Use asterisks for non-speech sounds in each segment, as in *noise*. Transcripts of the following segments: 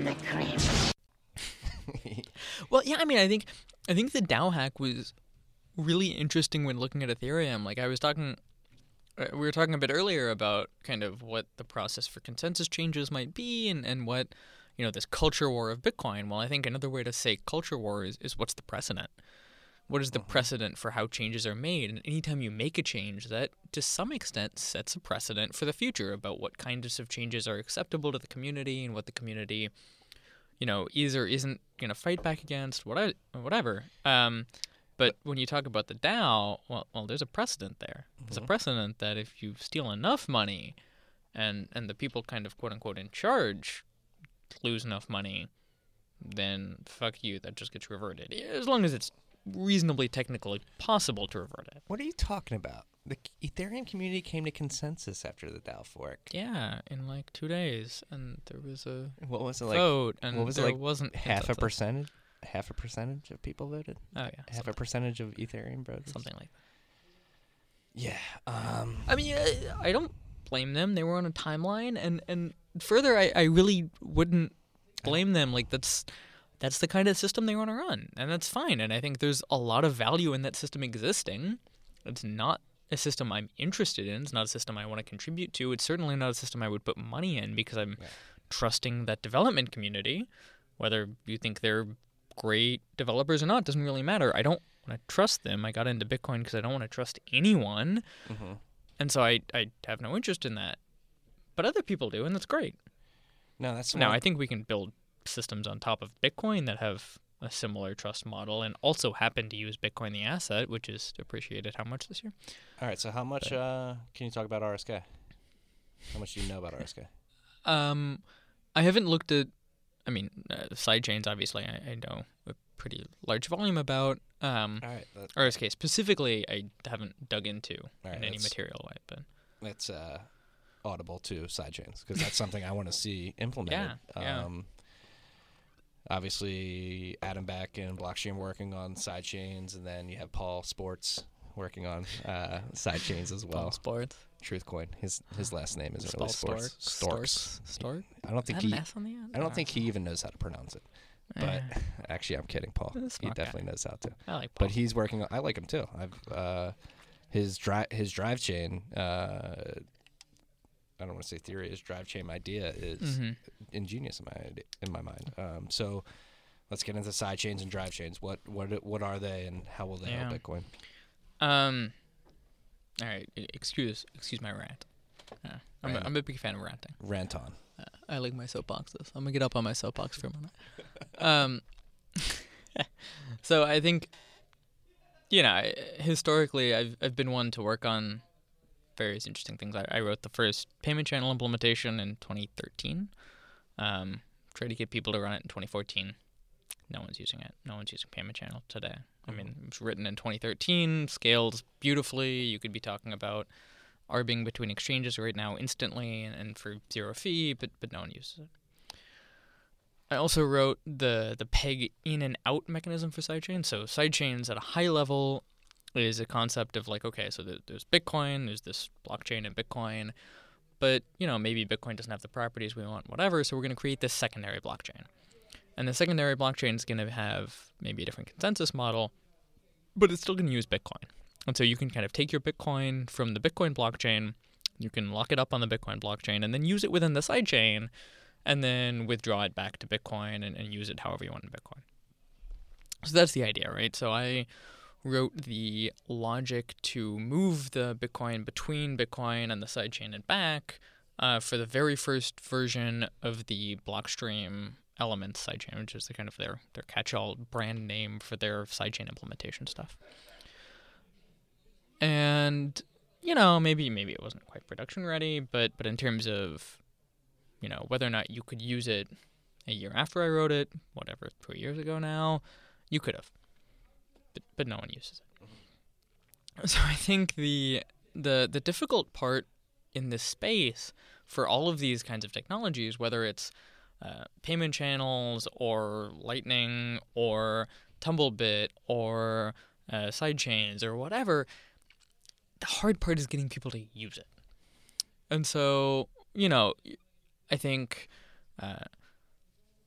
on the cream. *laughs* Well, yeah, I mean, I think I think the DAO hack was really interesting when looking at Ethereum. Like I was talking, uh, we were talking a bit earlier about kind of what the process for consensus changes might be, and and what you know this culture war of Bitcoin. Well, I think another way to say culture war is is what's the precedent. What is the precedent for how changes are made? And anytime you make a change, that to some extent sets a precedent for the future about what kinds of changes are acceptable to the community and what the community you know, is or isn't going to fight back against, what whatever. Um, but when you talk about the DAO, well, well, there's a precedent there. There's a precedent that if you steal enough money, and and the people kind of quote unquote in charge lose enough money, then fuck you, that just gets reverted. As long as it's reasonably technically possible to revert it. What are you talking about? The Ethereum community came to consensus after the DAO fork. Yeah, in like two days, and there was a What was it like? vote, and what was it like? wasn't half a percentage. Half a percentage of people voted. Oh yeah, Half a percentage of Ethereum voters. something like that. Yeah. Um. I mean, I, I don't blame them. They were on a timeline, and and further, I, I really wouldn't blame them. Like that's that's the kind of system they want to run, and that's fine. And I think there's a lot of value in that system existing. It's not a system I'm interested in. It's not a system I want to contribute to. It's certainly not a system I would put money in because I'm trusting that development community. Whether you think they're great developers or not doesn't really matter. I don't want to trust them. I got into Bitcoin because I don't want to trust anyone. mhm. And so I, I have no interest in that. But other people do, and that's great. No, that's Now, I think we can build systems on top of Bitcoin that have a similar trust model and also happen to use Bitcoin the asset, which is appreciated how much this year? All right. So how much uh, can you talk about RSK? How much do you know about RSK? Um, I haven't looked at, I mean, uh, sidechains, obviously, I, I know a pretty large volume about. Um, All right. RSK specifically, I haven't dug into right, in any material way, but that's uh, audible to sidechains because that's something I want to see *laughs* implemented. Yeah, yeah. Obviously, Adam Back and Blockstream working on sidechains, and then you have Paul Sports working on uh, sidechains as well. Paul sports. Truthcoin. His his last name isn't really Sports. Storks. Storks. Stork? I don't think he. an S on the end? I don't think he even knows how to pronounce it. But Eh, *laughs* actually, I'm kidding, Paul. He smart guy. definitely knows how to. I like Paul. But he's working on. I like him too. I've uh, his drive his drive chain. I don't want to say theory. is drive chain idea is Mhm. ingenious in my in my mind. Um, so let's get into side chains and drive chains. What what what are they and how will they help Bitcoin? Um. All right. Excuse excuse my rant. Uh, I'm, a, Rant. I'm a big fan of ranting. Rant on. Uh, I like my soapboxes. I'm gonna get up on my soapbox for a minute. Um. *laughs* so I think, you know, historically, I've I've been one to work on various interesting things. I, I wrote the first payment channel implementation in 2013. Um, tried to get people to run it in 2014. No one's using it. No one's using payment channel today. I mean, it was written in 2013, scales beautifully. You could be talking about arbing between exchanges right now instantly and, and for zero fee, but but no one uses it. I also wrote the the peg in and out mechanism for sidechains. So sidechains at a high level is a concept of like okay, so there's Bitcoin, there's this blockchain and Bitcoin, but you know maybe Bitcoin doesn't have the properties we want, whatever. So we're going to create this secondary blockchain, and the secondary blockchain is going to have maybe a different consensus model, but it's still going to use Bitcoin. And so you can kind of take your Bitcoin from the Bitcoin blockchain, you can lock it up on the Bitcoin blockchain, and then use it within the sidechain, and then withdraw it back to Bitcoin and, and use it however you want in Bitcoin. So that's the idea, right? So I wrote the logic to move the Bitcoin between Bitcoin and the sidechain and back uh, for the very first version of the Blockstream Elements sidechain, which is the kind of their, their catch-all brand name for their sidechain implementation stuff. And you know, maybe maybe it wasn't quite production ready, but but in terms of you know whether or not you could use it a year after I wrote it, whatever, two years ago now, you could have, but but no one uses it. So I think the the the difficult part in this space for all of these kinds of technologies, whether it's uh, payment channels or Lightning or Tumblebit or uh, sidechains or whatever, the hard part is getting people to use it. And so, you know, I think uh,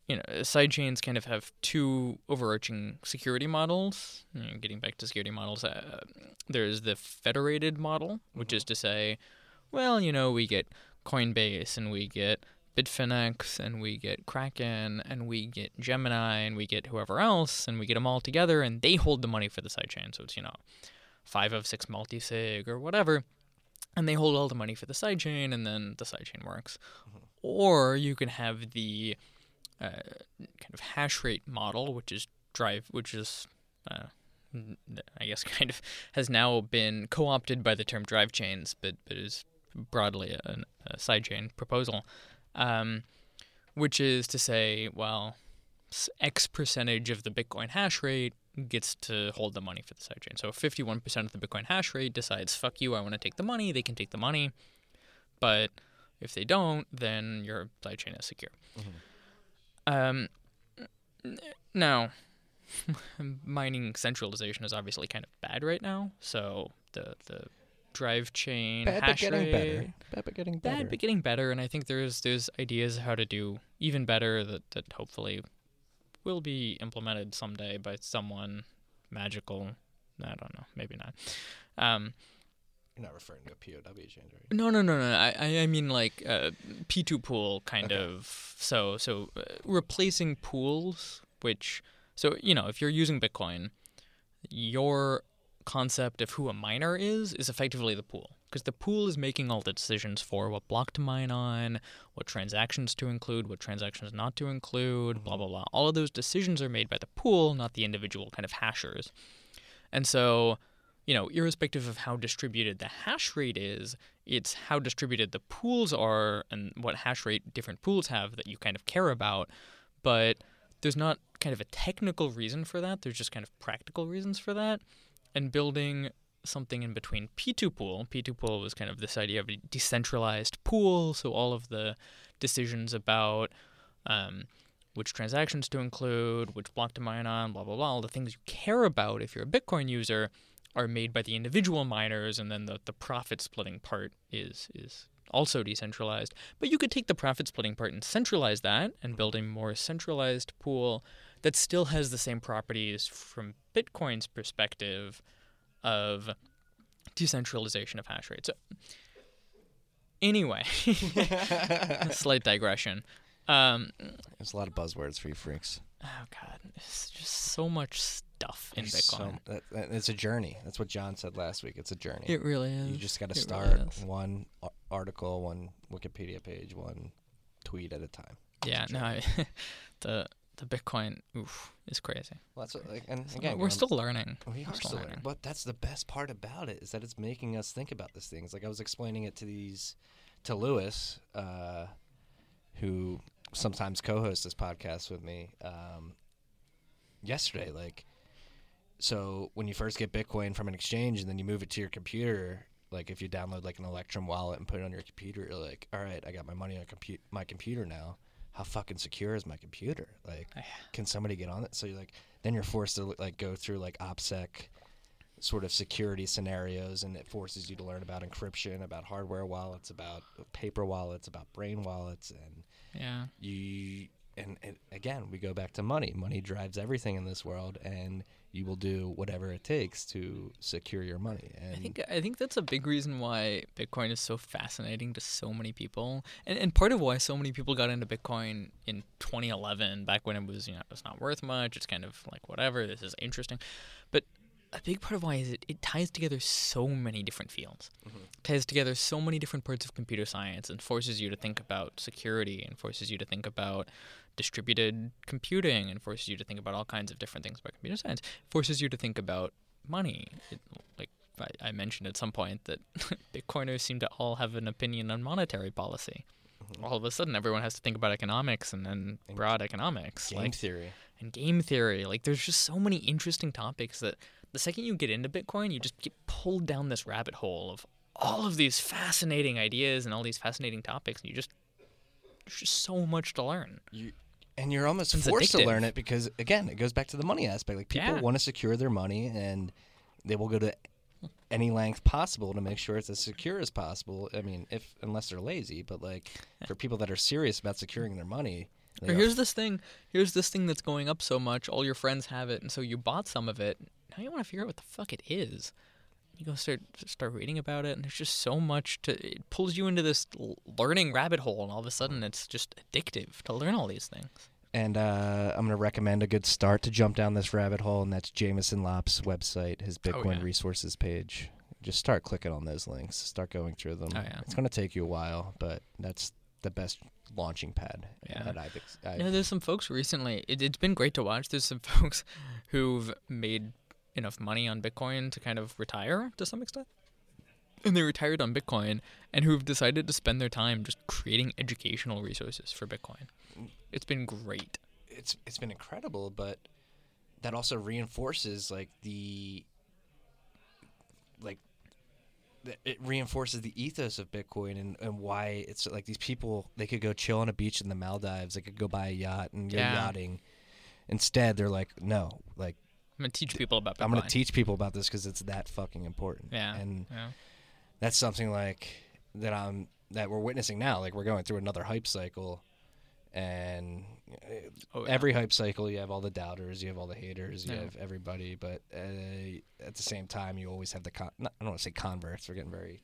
you know, sidechains kind of have two overarching security models. You know, getting back to security models, uh, there's the federated model, which is to say, well, you know, we get Coinbase and we get Bitfinex and we get Kraken and we get Gemini and we get whoever else and we get them all together and they hold the money for the sidechain. So it's, you know, five of six multi-sig or whatever. And they hold all the money for the sidechain and then the sidechain works. Or you can have the uh, kind of hash rate model, which is drive, which is, uh, I guess, *laughs* kind of has now been co-opted by the term drive chains, but but is broadly a, a sidechain proposal, um, which is to say, well, X percentage of the Bitcoin hash rate gets to hold the money for the sidechain. So if 51% of the Bitcoin hash rate decides, fuck you, I want to take the money, they can take the money. But if they don't, then your sidechain is secure. Um, now, *laughs* mining centralization is obviously kind of bad right now. So the the drive chain Bad but hash getting rate, better. Bad but getting better. bad but getting better. And I think there's there's ideas how to do even better that that hopefully will be implemented someday by someone magical. I don't know, maybe not. Um, You're not referring to a POW change, you? no, no, no, no. I, I- I mean like uh, P2 pool kind Okay. of. So, so uh, replacing pools, which, so you know, if you're using Bitcoin, your concept of who a miner is is effectively the pool, because the pool is making all the decisions for what block to mine on, what transactions to include, what transactions not to include, blah blah blah. All of those decisions are made by the pool, not the individual kind of hashers. And so, you know, irrespective of how distributed the hash rate is, it's how distributed the pools are and what hash rate different pools have that you kind of care about. But there's not kind of a technical reason for that. There's just kind of practical reasons for that. And building something in between P2 pool. P2 pool was kind of this idea of a decentralized pool. So all of the decisions about um, which transactions to include, which block to mine on, blah, blah, blah, all the things you care about if you're a Bitcoin user are made by the individual miners, and then the, the profit splitting part is is also decentralized. But you could take the profit splitting part and centralize that and build a more centralized pool that still has the same properties from Bitcoin's perspective of decentralization of hash rate. So anyway, *laughs* slight digression. Um, There's a lot of buzzwords for you freaks. oh god, it's just so much stuff in There's so- Bitcoin. that- that- it's a journey. That's what John said last week. It's a journey. it really is. you just got to start really one article, one Wikipedia page, one tweet at a time. Yeah, a no. I, *laughs* the the Bitcoin oof is crazy. Well, that's what, like, and So again, we're going- still learning. We We're still still learning. learning. But that's the best part about it is that it's making us think about these things. Like I was explaining it to these to Lewis, uh, who sometimes co-hosts this podcast with me um, yesterday. Like, so when you first get Bitcoin from an exchange and then you move it to your computer, like if you download like an Electrum wallet and put it on your computer, you're like, all right, I got my money on compu- my computer now. How fucking secure is my computer? Like, can somebody get on it? So you're like, then you're forced to like go through like OPSEC sort of security scenarios, and it forces you to learn about encryption, about hardware wallets, about paper wallets, about brain wallets, and Yeah. you and, and again we go back to money. Money drives everything in this world, and you will do whatever it takes to secure your money. And I think I think that's a big reason why Bitcoin is so fascinating to so many people, and and part of why so many people got into Bitcoin in 2011, back when it was you know it's not worth much. It's kind of like whatever. This is interesting, but a big part of why is it, it ties together so many different fields, mm-hmm. ties together so many different parts of computer science, and forces you to think about security, and forces you to think about distributed computing, and forces you to think about all kinds of different things about computer science. Forces you to think about money. It, like I, I mentioned at some point that *laughs* Bitcoiners seem to all have an opinion on monetary policy. Mm-hmm. All of a sudden, everyone has to think about economics and then And broad economics, game like theory. and game theory. Like, there's just so many interesting topics that the second you get into Bitcoin, you just get pulled down this rabbit hole of all of these fascinating ideas and all these fascinating topics, and you just there's just so much to learn. You and you're almost It's forced to learn it because again, it goes back to the money aspect. Like people Yeah. want to secure their money and they will go to any length possible to make sure it's as secure as possible. I mean, if unless they're lazy, but like for people that are serious about securing their money, Or here's this thing. Here's this thing that's going up so much. All your friends have it, and so you bought some of it. Now you want to figure out what the fuck it is. You go start start reading about it, and there's just so much to. It pulls you into this learning rabbit hole, and all of a sudden it's just addictive to learn all these things. And uh, I'm going to recommend a good start to jump down this rabbit hole, and that's Jameson Lopp's website, his Bitcoin Oh, yeah. resources page. Just start clicking on those links, start going through them. Oh, yeah. It's going to take you a while, but that's the best launching pad Yeah. that I've, ex- I've Yeah, there's some folks recently. It, it's been great to watch. There's some *laughs* folks who've made enough money on Bitcoin to kind of retire to some extent. And they retired on Bitcoin and who've decided to spend their time just creating educational resources for Bitcoin. It's been great. it's it's been incredible, but that also reinforces like the like it reinforces the ethos of Bitcoin and, and why it's like these people they could go chill on a beach in the Maldives, they could go buy a yacht and go Yeah. yachting. Instead, they're like, no, like I'm gonna teach people about Bitcoin. I'm going to teach people about this because it's that fucking important. Yeah. and yeah. that's something like that I'm that we're witnessing now. Like we're going through another hype cycle, and Oh, yeah. every hype cycle, you have all the doubters, you have all the haters, you Yeah. have everybody. But uh, at the same time, you always have the con- not, I don't want to say converts. We're getting very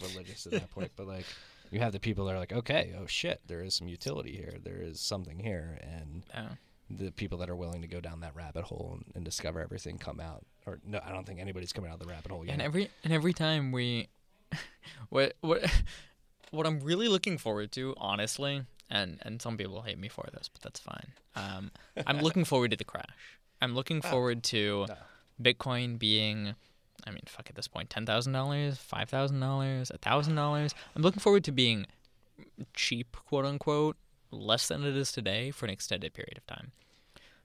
religious at that point, but like you have the people that are like, okay, oh shit, there is some utility here, there is something here, and. The people that are willing to go down that rabbit hole and, and discover everything come out. Or no, I don't think anybody's coming out of the rabbit hole yet. And every and every time we, *laughs* what what what I'm really looking forward to, honestly, and and some people hate me for this, but that's fine. Um, I'm looking forward to the crash. I'm looking Oh. forward to No. Bitcoin being, I mean, fuck at this point, ten thousand dollars, five thousand dollars, a thousand dollars. I'm looking forward to being cheap, quote unquote, less than it is today for an extended period of time.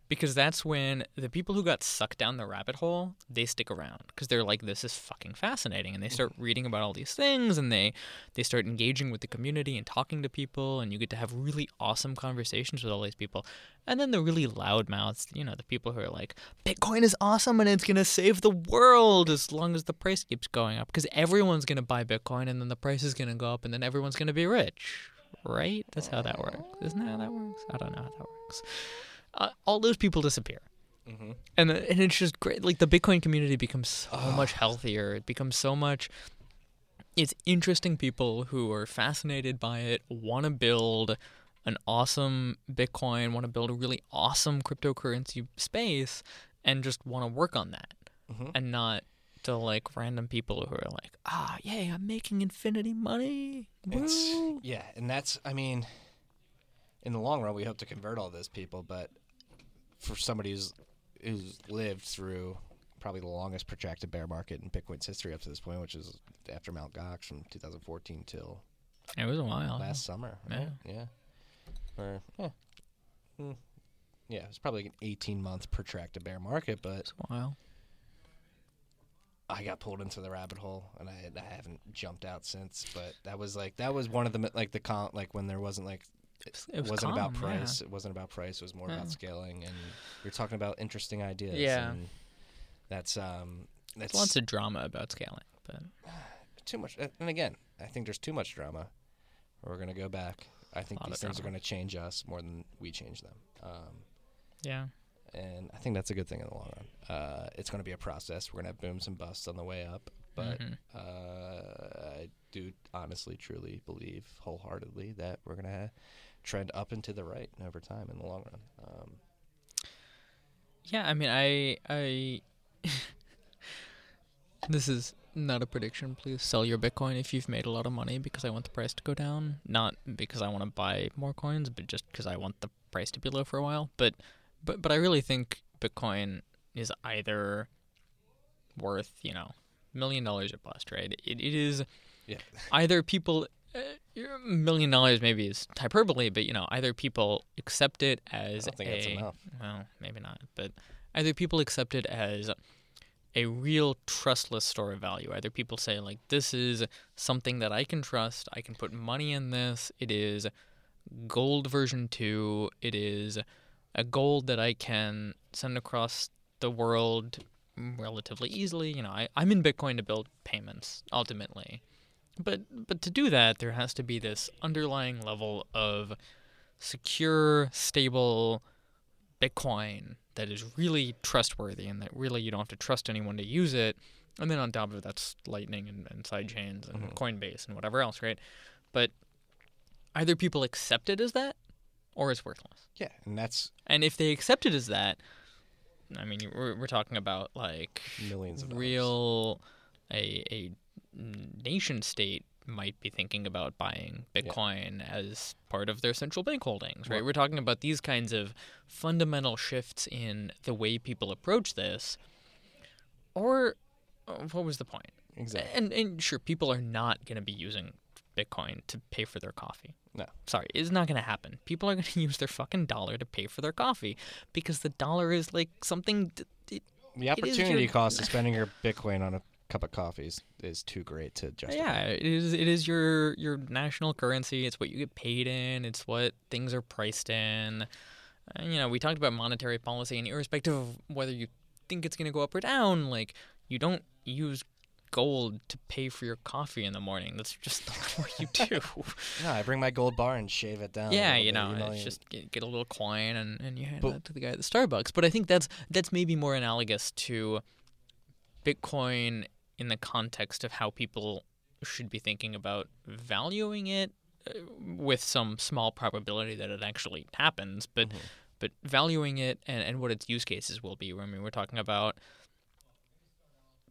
Because that's when the people who got sucked down the rabbit hole, they stick around because they're like, this is fucking fascinating. And they start mm-hmm. reading about all these things and they, they start engaging with the community and talking to people. And you get to have really awesome conversations with all these people. And then the really loud mouths, you know, the people who are like, Bitcoin is awesome and it's going to save the world as long as the price keeps going up. Because everyone's going to buy Bitcoin and then the price is going to go up and then everyone's going to be rich. Right? That's how that works. Isn't that how that works? I don't know how that works. Uh, all those people disappear. hmm And, the- and it's just great. Like the Bitcoin community becomes so Ah. much healthier. It becomes so much. It's interesting people who are fascinated by it, want to build an awesome Bitcoin, want to build a really awesome cryptocurrency space, and just want to work on that, Mhm. and not to like random people who are like, ah, yay, I'm making infinity money. It's yeah, and that's I mean, in the long run, we hope to convert all those people, but for somebody who's who's lived through probably the longest protracted bear market in Bitcoin's history up to this point, which is after Mount Gox from 2014 till It was a while. last summer. Right? Yeah, or yeah, Hmm. yeah, it was probably like an 18 month protracted bear market, but It was a while. I got pulled into the rabbit hole, and I, I haven't jumped out since. But that was like that was one of the like the con like when there wasn't like It it, was wasn't about calm, yeah. price. It wasn't about price. It was more Yeah. about scaling, and you're talking about interesting ideas. Yeah. and that's um that's There's lots of drama about scaling, but *sighs* too much. And again, I think there's too much drama. We're gonna go back. I think these things are gonna change us more than we change them. Um, yeah. And I think that's a good thing in the long run. Uh, it's going to be a process. We're going to have booms and busts on the way up, but Mhm. uh, I do honestly, truly believe wholeheartedly that we're going to trend up and to the right over time in the long run. Um, Yeah, I mean, I, I. *laughs* this is not a prediction. Please sell your Bitcoin if you've made a lot of money because I want the price to go down. Not because I want to buy more coins, but just because I want the price to be low for a while. But, but, but I really think Bitcoin is either worth, you know, million dollars or bust, right? It, it is yeah, *laughs* either people uh, a million dollars maybe is hyperbole, but you know, either people accept it I as don't think a that's enough. well, maybe not, but either people accept it as a real trustless store of value. Either people say like this is something that I can trust, I can put money in this. It is gold version 2. It is a gold that I can send across the world relatively easily. You know, I, I'm in Bitcoin to build payments ultimately. But but to do that there has to be this underlying level of secure, stable Bitcoin that is really trustworthy and that really you don't have to trust anyone to use it. And then on top of it, that's Lightning and, and sidechains and Mhm. Coinbase and whatever else, right? But either people accept it as that or it's worthless. Yeah, and that's And if they accept it as that, I mean, we're, we're talking about like millions of dollars. real a a nation state might be thinking about buying Bitcoin as part of their central bank holdings, right? Well- We're talking about these kinds of fundamental shifts in the way people approach this. Or uh, what was the point? Exactly. And and sure, people are not going to be using Bitcoin to pay for their coffee. No. Sorry, it's not going to happen. People are going *laughs* to use their fucking dollar to pay for their coffee because the dollar is like something. d- The opportunity your- *laughs* cost of spending your Bitcoin on a cup of coffee is, is too great to justify. Yeah, it is. It is your your national currency. It's what you get paid in. It's what things are priced in. Uh, you know, we talked about monetary policy, and irrespective of whether you think it's going to go up or down, like you don't use gold to pay for your coffee in the morning. That's just not *laughs* what you do. No, I bring my gold bar and shave it down. yeah, you bit, know, you it's just get, get a little coin and, and you hand But- that to the guy at the Starbucks. But I think that's that's maybe more analogous to Bitcoin in the context of how people should be thinking about valuing it uh, with some small probability that it actually happens, but Mhm. but valuing it and, and what its use cases will be. I mean, we're talking about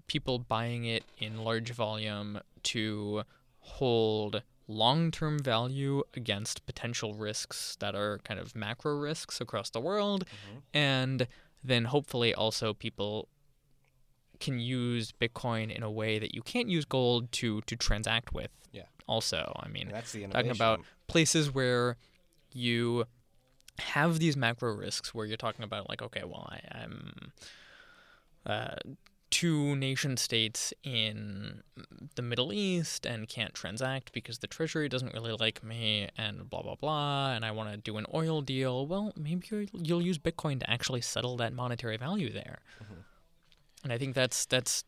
people buying it in large volume to hold long-term value against potential risks that are kind of macro risks across the world Mhm. and then hopefully also people can use bitcoin in a way that you can't use gold to to transact with Yeah. also i mean that's the talking about places where you have these macro risks where you're talking about like okay well I, i'm uh, two nation states in the middle east and can't transact because the treasury doesn't really like me and blah blah blah and i want to do an oil deal. Well maybe you'll, use bitcoin to actually settle that monetary value there. Mhm. and i think that's that's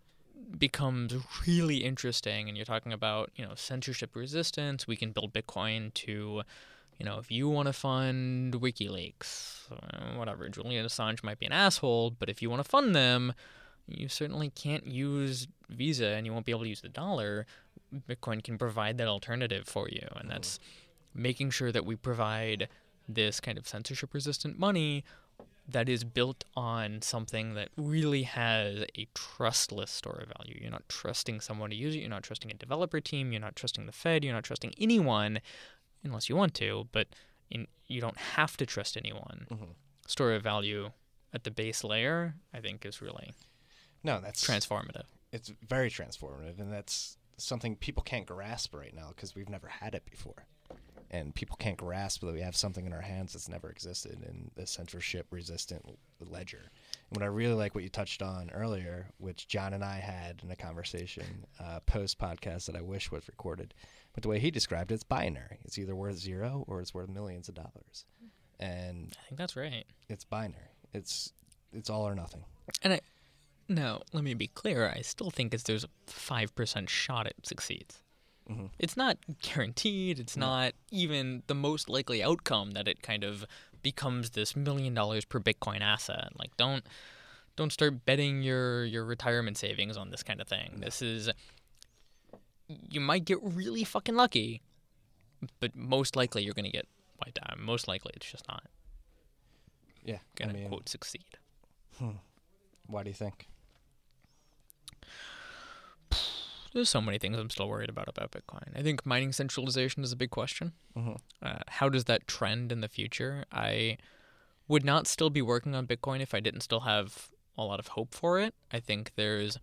becomes really interesting and you're talking about you know censorship resistance. We can build bitcoin to you know if you want to fund wikileaks uh, whatever. Julian assange might be an asshole but if you want to fund them you certainly can't use visa and you won't be able to use the dollar bitcoin can provide that alternative for you and that's making sure that we provide this kind of censorship resistant money that is built on something that really has a trustless store of value. You're not trusting someone to use it. You're not trusting a developer team. You're not trusting the Fed. You're not trusting anyone, unless you want to. But in, you don't have to trust anyone. Mhm. Store of value at the base layer, I think, is really No, that's transformative. it's very transformative, and that's something people can't grasp right now because we've never had it before, and people can't grasp that we have something in our hands that's never existed in the censorship-resistant ledger. And what I really like what you touched on earlier, which John and I had in a conversation uh, post podcast that I wish was recorded, but the way he described it, it's binary. It's either worth zero or it's worth millions of dollars, and I think that's right. it's binary. It's it's all or nothing. Now, let me be clear. I still think it's, there's a 5% shot it succeeds. Mhm. It's not guaranteed. It's No. not even the most likely outcome that it kind of becomes this million dollars per Bitcoin asset. Like, don't don't start betting your your retirement savings on this kind of thing. This is you might get really fucking lucky, but most likely you're gonna get wiped out. Most likely it's just not Yeah, gonna I mean, quote succeed. why do you think? There's so many things I'm still worried about about Bitcoin. I think mining centralization is a big question. Mm-hmm. Uh, how does that trend in the future? I would not still be working on Bitcoin if I didn't still have a lot of hope for it. I think there's,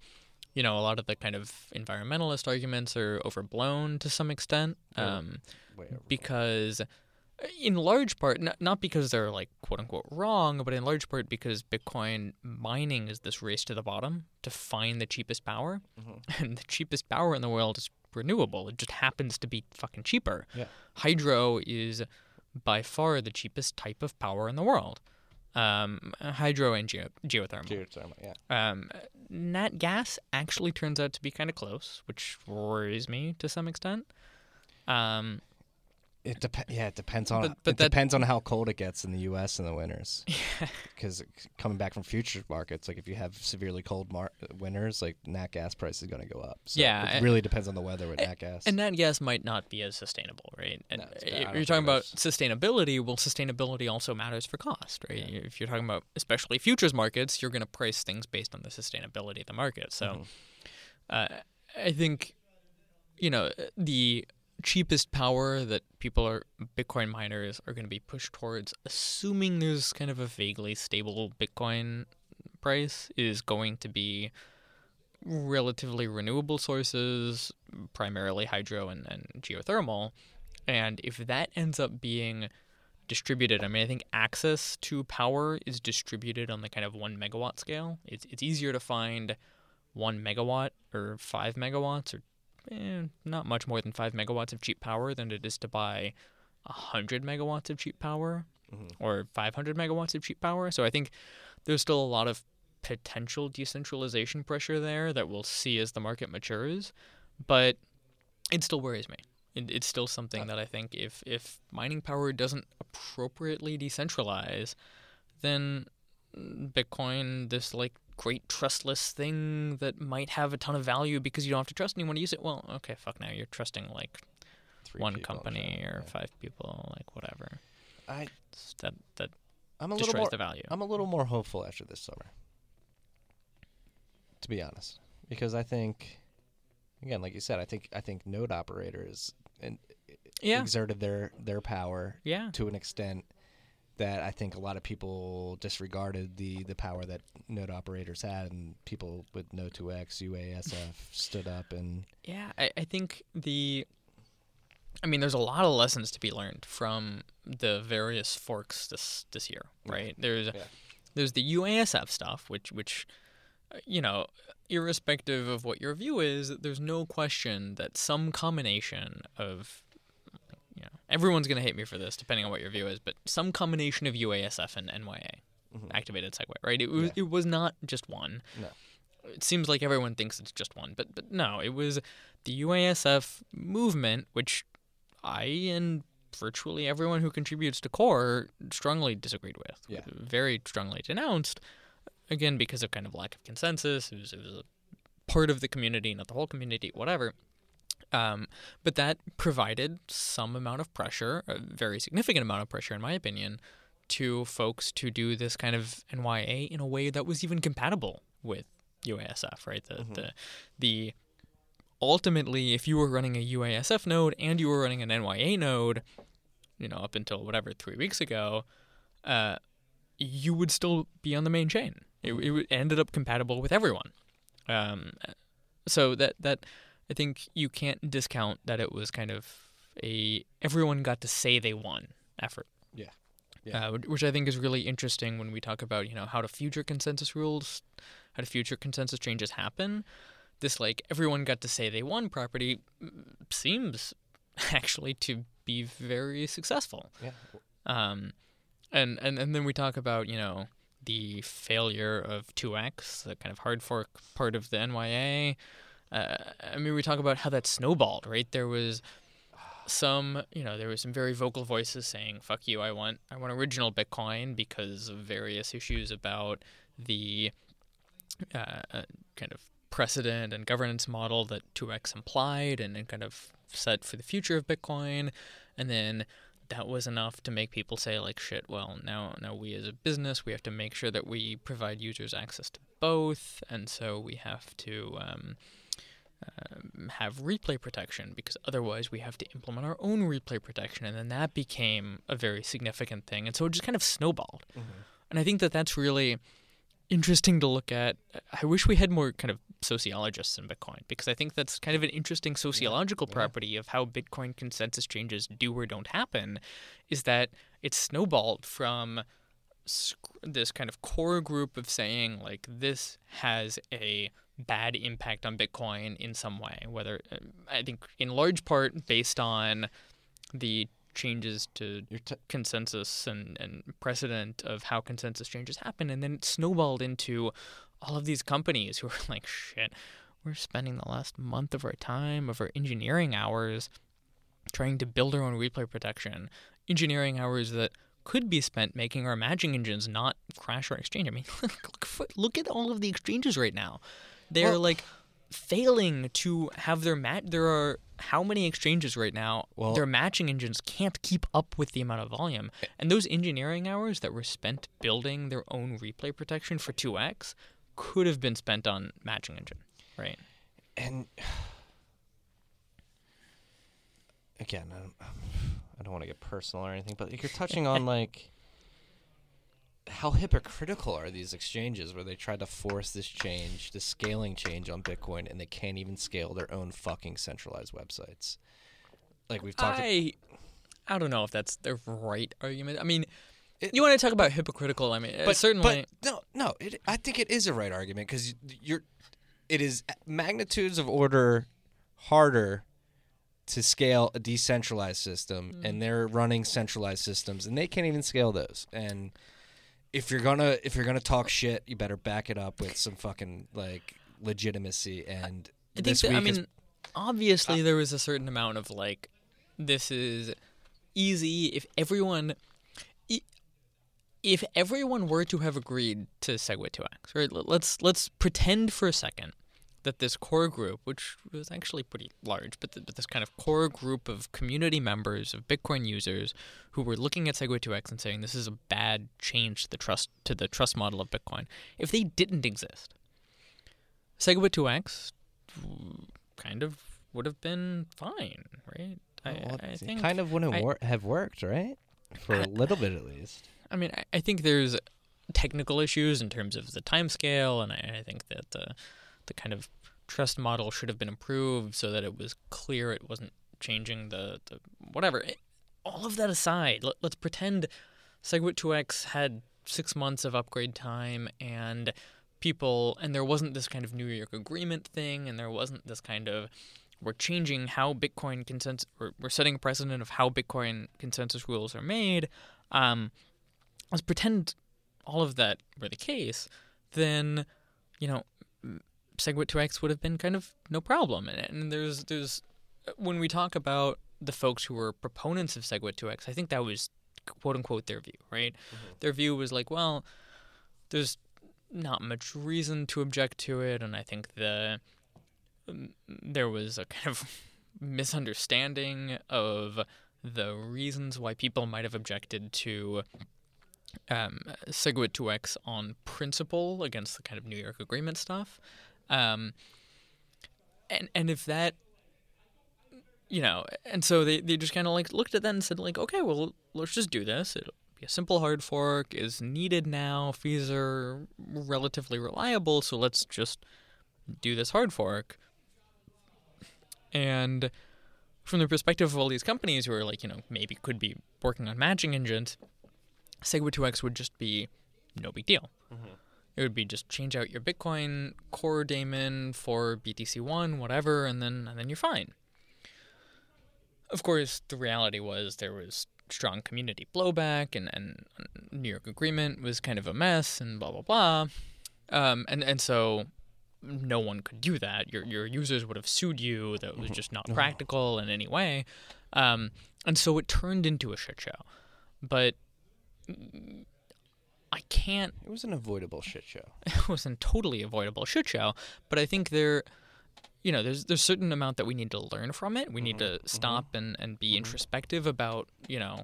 you know, a lot of the kind of environmentalist arguments are overblown to some extent. Um, because in large part not, not because they're like quote unquote wrong but in large part because bitcoin mining is this race to the bottom to find the cheapest power Mhm. *laughs* and the cheapest power in the world is renewable it just happens to be fucking cheaper Yeah. hydro is by far the cheapest type of power in the world um, hydro and geo- geothermal Geothermal, yeah. um, nat gas actually turns out to be kind of close, which worries me to some extent. Um, It depends. Yeah, it depends on. But- but it that- depends on how cold it gets in the U.S. in the winters. *laughs* Because coming back from futures markets, like if you have severely cold mar- winters, like nat gas price is going to go up. So Yeah, it really depends on the weather with nat gas. And that gas might not be as sustainable, right? And No, it's bad. I y- don't you're talking about sustainability. Well, sustainability also matters for cost, right? If you're talking about especially futures markets, you're going to price things based on the sustainability of the market. So, Mhm. uh, I think, you know, the cheapest power that people are Bitcoin miners are going to be pushed towards, assuming there's kind of a vaguely stable Bitcoin price, is going to be relatively renewable sources, primarily hydro and, and geothermal. And if that ends up being distributed, I mean, I think access to power is distributed on the kind of one megawatt scale. It's, it's easier to find one megawatt or five megawatts or eh, not much more than five megawatts of cheap power than it is to buy a hundred megawatts of cheap power Mhm. or 500 megawatts of cheap power. So I think there's still a lot of potential decentralization pressure there that we'll see as the market matures, but it still worries me. It, it's still something that I think if if mining power doesn't appropriately decentralize, then Bitcoin, this like great trustless thing that might have a ton of value because you don't have to trust anyone to use it. Well, okay, fuck now. You're trusting like Three one company or yeah. five people, like whatever. I It's- that that I'm a little more. the value. I'm a little more hopeful after this summer. To be honest, because I think, again, like you said, I think I think node operators and Yeah. exerted their their power Yeah. to an extent that I think a lot of people disregarded the the power that node operators had, and people with No2X, UASF stood up and Yeah, I, I think the. I mean, there's a lot of lessons to be learned from the various forks this this year, Yeah. right? There's Yeah. there's the UASF stuff, which which, uh, you know, irrespective of what your view is, there's no question that some combination of, everyone's gonna hate me for this, depending on what your view is, but some combination of UASF and NYA Mhm. activated Segwit, right? It was Yeah. it was not just one. No. It seems like everyone thinks it's just one, but but no, it was the UASF movement, which I and virtually everyone who contributes to Core strongly disagreed with. Yeah. Very strongly denounced. Again, because of kind of lack of consensus. It was, it was a part of the community, not the whole community, whatever. Um, but that provided some amount of pressure, a very significant amount of pressure, in my opinion, to folks to do this kind of NYA in a way that was even compatible with UASF, right? The Mhm. the the ultimately, if you were running a UASF node and you were running an NYA node, you know, up until whatever three weeks ago, uh, you would still be on the main chain. It, it ended up compatible with everyone. Um, so that that I think you can't discount that it was kind of a everyone got to say they won effort. Yeah. Yeah. Uh, which- which I think is really interesting when we talk about you know how do future consensus rules, how do future consensus changes happen. This like everyone got to say they won property mm, seems *laughs* actually to be very successful. yeah, Um, and, and and then we talk about you know the failure of 2x, the kind of hard fork part of the NYA. Uh, I mean, we talk about how that snowballed, right? There was some, you know, there was some very vocal voices saying "fuck you," I want, I want original Bitcoin because of various issues about the uh, uh, kind of precedent and governance model that 2x implied and, and kind of set for the future of Bitcoin, and then that was enough to make people say like shit well now now we as a business we have to make sure that we provide users access to both and so we have to um, um, have replay protection because otherwise we have to implement our own replay protection and then that became a very significant thing and so it just kind of snowballed Mhm. and i think that that's really interesting to look at i wish we had more kind of sociologists in bitcoin because i think that's kind of an interesting sociological yeah. property of how bitcoin consensus changes do or don't happen is that it's snowballed from this kind of core group of saying like this has a bad impact on bitcoin in some way whether uh, i think in large part based on the changes to t- consensus and, and precedent of how consensus changes happen and then it snowballed into all of these companies who are *laughs* like shit we're spending the last month of our time of our engineering hours trying to build our own replay protection, engineering hours that could be spent making our matching engines not crash our exchange. I mean, *laughs* look, look at all of the exchanges right now. They're Well- like failing to have their mat. There are how many exchanges right now? Well- their matching engines can't keep up with the amount of volume, eh and those engineering hours that were spent building their own replay protection for 2x could have been spent on matching engine, right? and *sighs* again, I don't, I don't want to get personal or anything, but you're touching on *laughs* like how hypocritical are these exchanges where they try to force this change, this scaling change on Bitcoin, and they can't even scale their own fucking centralized websites. Like we've talked. I I don't know if that's the right argument. I mean, It- you want to talk about hypocritical? I mean, uh, but certainly. but no, no. It, I think it is a right argument because you're. It is magnitudes of order harder to scale a decentralized system, Mm-hmm. and they're running centralized systems, and they can't even scale those. And if you're gonna if you're gonna talk shit, you better back it up with some fucking like legitimacy. And I think that, I mean, is, obviously uh, there was a certain amount of like, this is easy if everyone. If everyone were to have agreed to Segwit 2x, right? Let's let's pretend for a second that this core group, which was actually pretty large, but, th- but this kind of core group of community members of Bitcoin users who were looking at Segwit 2x and saying this is a bad change to the trust to the trust model of Bitcoin, if they didn't exist, Segwit 2x kind of would have been fine, right? I, well, I it think kind of wouldn't I- wor- have worked, right? For a little bit at least. I mean, I, I think there's technical issues in terms of the time scale, and I, I think that the the kind of trust model should have been improved so that it was clear it wasn't changing the, the whatever. It- all of that aside, let, let's pretend Segwit 2x had six months of upgrade time and people, and there wasn't this kind of New York agreement thing, and there wasn't this kind of we're changing how Bitcoin consensus, we're, we're setting a precedent of how Bitcoin consensus rules are made. Um, let's pretend all of that were the case, then, you know, Segwit 2x would have been kind of no problem. And, it and there's there's when we talk about the folks who were proponents of Segwit 2x, I think that was quote unquote their view, right? Their view was like, well, there's not much reason to object to it, and I think the um, there was a kind of *laughs* misunderstanding of the reasons why people might have objected to um, Segwit 2x on principle against the kind of New York agreement stuff. Um, and and if that you know and so they, they just kind of like looked at that and said like okay well let's just do this. It'll be a simple hard fork is needed now. Fees are relatively reliable so let's just do this hard fork. And from the perspective of all these companies who are like you know maybe could be working on matching engines segwit 2x would just be no big deal it would be just change out your bitcoin core daemon for btc1 whatever and then and then you're fine of course the reality was there was strong community blowback and, and new york agreement was kind of a mess and blah blah blah um, and and so no one could do that. Your your users would have sued you. That was just not practical in any way, um, and so it turned into a shit show. But I can't. It was an avoidable shit show. *laughs* It was a totally avoidable shit show. But I think there, you know, there's there's certain amount that we need to learn from it. We need mm-hmm. to mm-hmm. stop and and be mm-hmm. introspective about you know.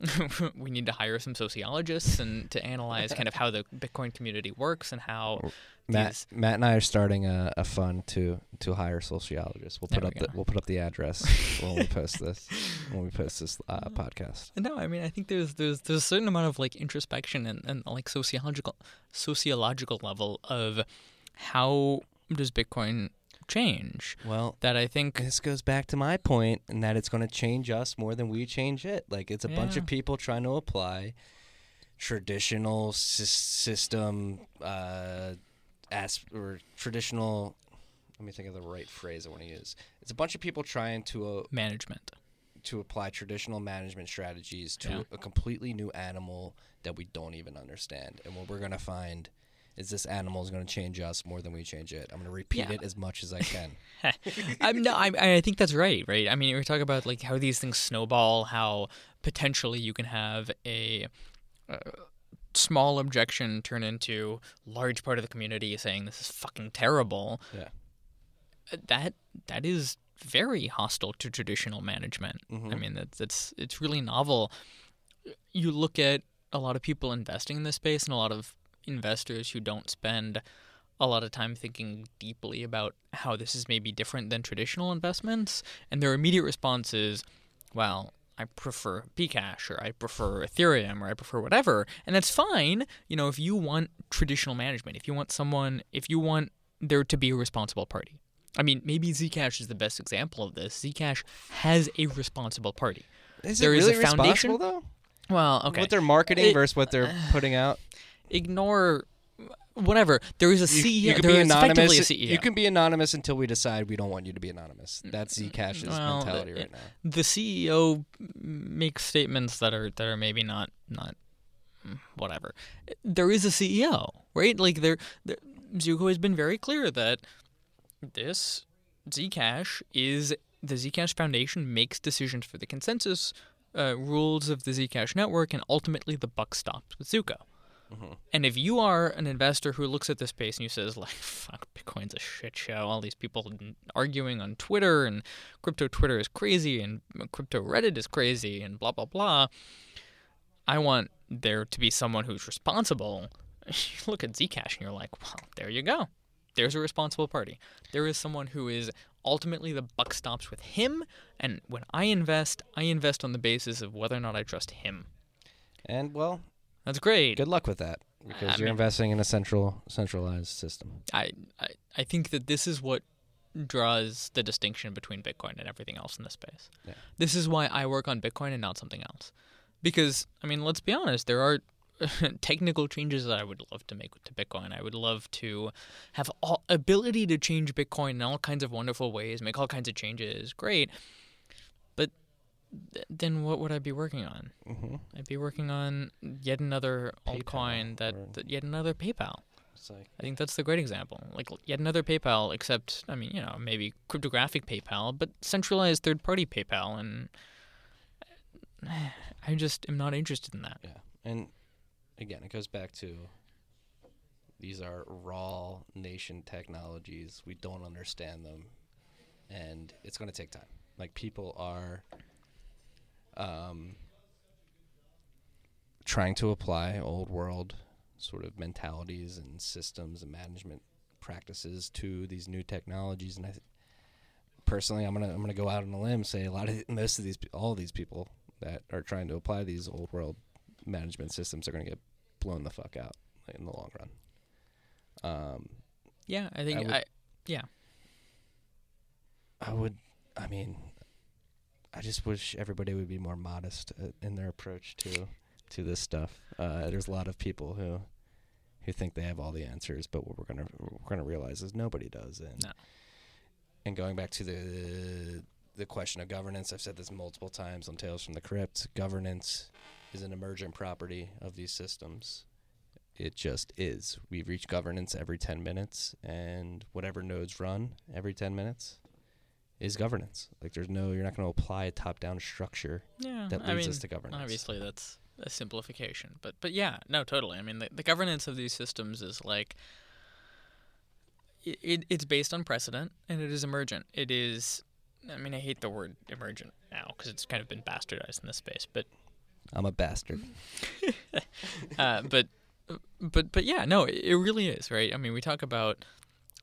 *laughs* we need to hire some sociologists and to analyze kind of how the Bitcoin community works and how Matt, Matt and I are starting a, a fund to to hire sociologists. We'll put up the we'll put up the address when we post *laughs* this when we post this uh, podcast. No, I mean I think there's there's there's a certain amount of like introspection and, and like sociological sociological level of how does Bitcoin change Well, that I think this goes back to my point, and that it's going to change us more than we change it. Like it's a bunch of people trying to apply traditional sys- system uh, as or traditional. Let me think of the right phrase I want to use. It's a bunch of people trying to uh, management. to apply traditional management strategies to Yeah. a completely new animal that we don't even understand. And what we're going to find is this animal is going to change us more than we change it. I'm going to repeat Yeah. it as much as I can. *laughs* I'm no, I, I think that's right, right? I mean, we're talking about like how these things snowball, how potentially you can have a uh, small objection turn into large part of the community saying this is fucking terrible. Yeah. Uh, That that is very hostile to traditional management. I Mhm. mean, that's that's it's really novel. You look at a lot of people investing in this space and a lot of investors who don't spend a lot of time thinking deeply about how this is maybe different than traditional investments, and their immediate response is, "Well, I prefer Bcash or I prefer Ethereum or I prefer whatever," and that's fine. You know, if you want traditional management, if you want someone, if you want there to be a responsible party. I mean, maybe Zcash is the best example of this. Zcash has a responsible party. Is There it is a really foundation? responsible though? Well, okay. What they're marketing It- versus what they're *sighs* putting out. Ignore whatever. There is a CEO. you can there be is anonymous. a CEO. You can be anonymous until we decide we don't want you to be anonymous. That's Zcash's Well, mentality it- right now. the CEO makes statements that are that are maybe not not mm, whatever. There is a CEO, right? Like there, there Zooko has been very clear that this Zcash is the Zcash Foundation makes decisions for the consensus uh, rules of the Zcash network, and ultimately the buck stops with Zooko. Mm-hmm. And if you are an investor who looks at this space and you says like, "Fuck, Bitcoin's a shit show," all these people arguing on Twitter and crypto Twitter is crazy and crypto Reddit is crazy and blah blah blah. I want there to be someone who's responsible. *laughs* You look at Zcash and you're like, well, there you go. There's a responsible party. There is someone who is ultimately the buck stops with him. And when I invest, I invest on the basis of whether or not I trust him. And well, That's great. good luck with that because I you're mean- investing in a central centralized system. I, I I think that this is what draws the distinction between Bitcoin and everything else in the space. Yeah. This is why I work on Bitcoin and not something else. Because I mean, let's be honest, there are *laughs* technical changes that I would love to make to Bitcoin. I would love to have all ability to change Bitcoin in all kinds of wonderful ways, make all kinds of changes. Great. Then what would I be working on? Mm-hmm. I'd be working on yet another PayPal altcoin that, that yet another PayPal. It's like I think that's the great example. Like yet another PayPal, except I mean, you know, maybe cryptographic PayPal, but centralized third-party PayPal, and *sighs* I just am not interested in that. yeah, and again, it goes back to these are raw nation technologies. We don't understand them, and it's going to take time. Like people are um, trying to apply old world sort of mentalities and systems and management practices to these new technologies, and I. Th- Personally, I'm gonna I'm gonna go out on a limb say a lot of *laughs* most of these all of these people that are trying to apply these old world management systems are going to get blown the fuck out in the long run. Um, Yeah, I think would- I, yeah, I would, I mean, I just wish everybody would be more modest uh, in their approach to to this stuff. Uh, there's a lot of people who who think they have all the answers, but what we're gonna we're gonna realize is nobody does. And No. and going back to the the question of governance, I've said this multiple times on Tales from the Crypt. Governance is an emergent property of these systems. It just is. We reach governance every 10 minutes, and whatever nodes run every 10 minutes is governance. Like, there's no, you're not going to apply a top down structure yeah. that I leads mean, us to governance. obviously that's a simplification, but but yeah, no, totally. I mean, the, the governance of these systems is like it, it it's based on precedent and it is emergent. It is. I mean, I hate the word emergent now because it's kind of been bastardized in this space, but I'm a bastard. *laughs* uh, but but but yeah, no, it, it really is right. I mean, we talk about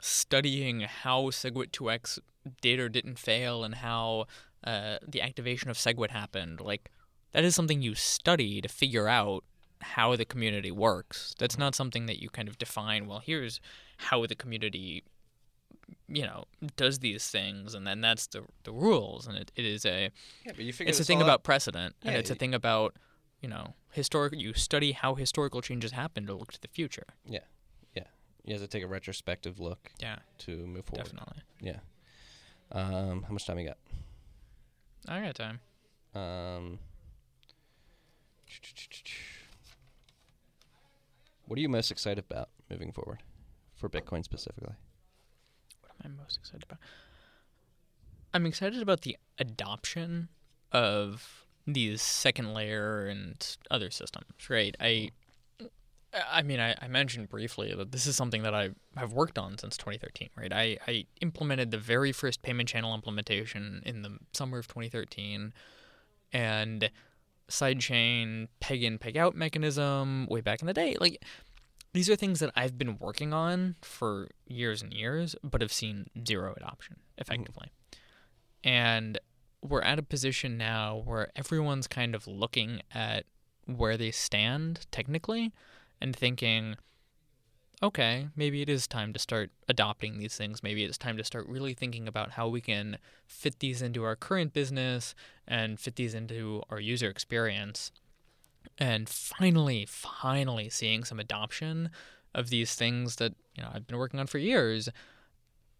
studying how SegWit 2x did or didn't fail and how uh, the activation of SegWit happened. Like that is something you study to figure out how the community works. That's not something that you kind of define. Well, here's how the community you know does these things and then that's the the rules and it, it is a Yeah, but you figure it's a thing about precedent and Yeah, it's a thing about you know historic you study how historical changes happen to look to the future Yeah, yeah. You have to take a retrospective look yeah to move forward. definitely Yeah. Um, how much time you got? i got time Um, what are you most excited about moving forward for Bitcoin specifically? What am I most excited about? I'm excited about the adoption of these second layer and other systems, right? I I mean, I, I mentioned briefly that this is something that I have worked on since 2013, right? I, I implemented the very first payment channel implementation in the summer of 2013, and sidechain peg in, peg out mechanism way back in the day. Like, these are things that I've been working on for years and years, but have seen zero adoption mm-hmm. effectively. And we're at a position now where everyone's kind of looking at where they stand technically and thinking, okay, maybe it is time to start adopting these things. Maybe it's time to start really thinking about how we can fit these into our current business and fit these into our user experience. And finally, finally seeing some adoption of these things that, you know, I've been working on for years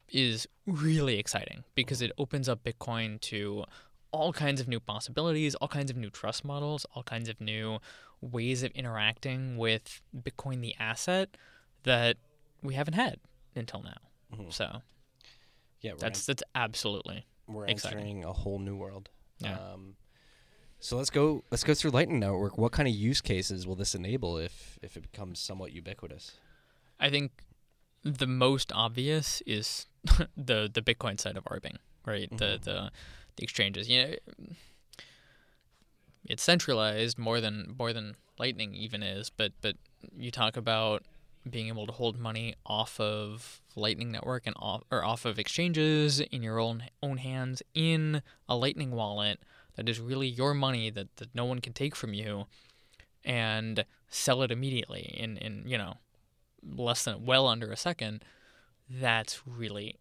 is really exciting because it opens up Bitcoin to all kinds of new possibilities, all kinds of new trust models, all kinds of new ways of interacting with Bitcoin, the asset that we haven't had until now. Mhm. So Yeah, we're, that's that's absolutely we're exciting. entering a whole new world. Yeah. Um, so let's go. Let's go through Lightning Network. What kind of use cases will this enable if if it becomes somewhat ubiquitous? I think the most obvious is *laughs* the the Bitcoin side of arbing, right? The Mhm. the the exchanges. You know, it's centralized more than more than Lightning even is, but but you talk about being able to hold money off of Lightning Network and off or off of exchanges in your own own hands in a Lightning wallet that is really your money that, that no one can take from you and sell it immediately in, in you know less than well under a second, that's really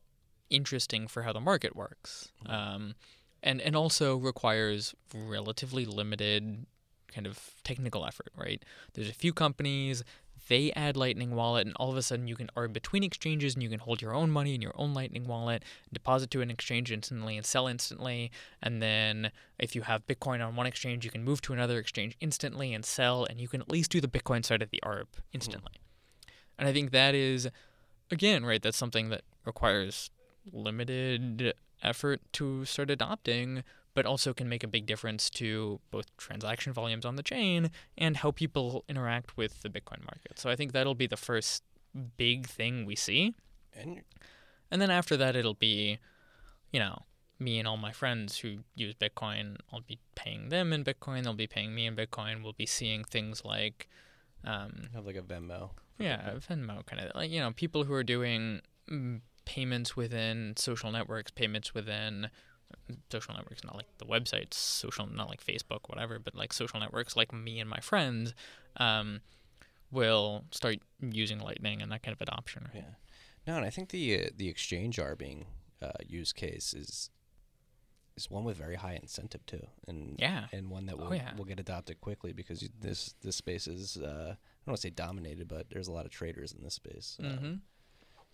interesting for how the market works. Um, and and also requires relatively limited kind of technical effort, right? There's a few companies, they add Lightning Wallet, and all of a sudden you can arb between exchanges and you can hold your own money in your own Lightning Wallet, deposit to an exchange instantly and sell instantly. And then if you have Bitcoin on one exchange, you can move to another exchange instantly and sell, and you can at least do the Bitcoin side of the arb mm-hmm. instantly. And I think that is, again, right, that's something that requires limited effort to start adopting, but also can make a big difference to both transaction volumes on the chain and how people interact with the Bitcoin market. So I think that'll be the first big thing we see. And And then after that, it'll be, you know, me and all my friends who use Bitcoin, I'll be paying them in Bitcoin, they'll be paying me in Bitcoin. We'll be seeing things like, um, have like a Venmo. yeah, Venmo kind of like you know people who are doing mm, payments within social networks, payments within social networks, not like the websites, social, not like Facebook, whatever, but like social networks, like me and my friends, um, will start using Lightning and that kind of adoption. Right? Yeah. No, and I think the uh, the exchange arbing uh, use case is is one with very high incentive too, and Yeah. and one that Oh, will yeah. will get adopted quickly because you- this this space is uh, I don't want to say dominated, but there's a lot of traders in this space. Uh, Mm-hmm.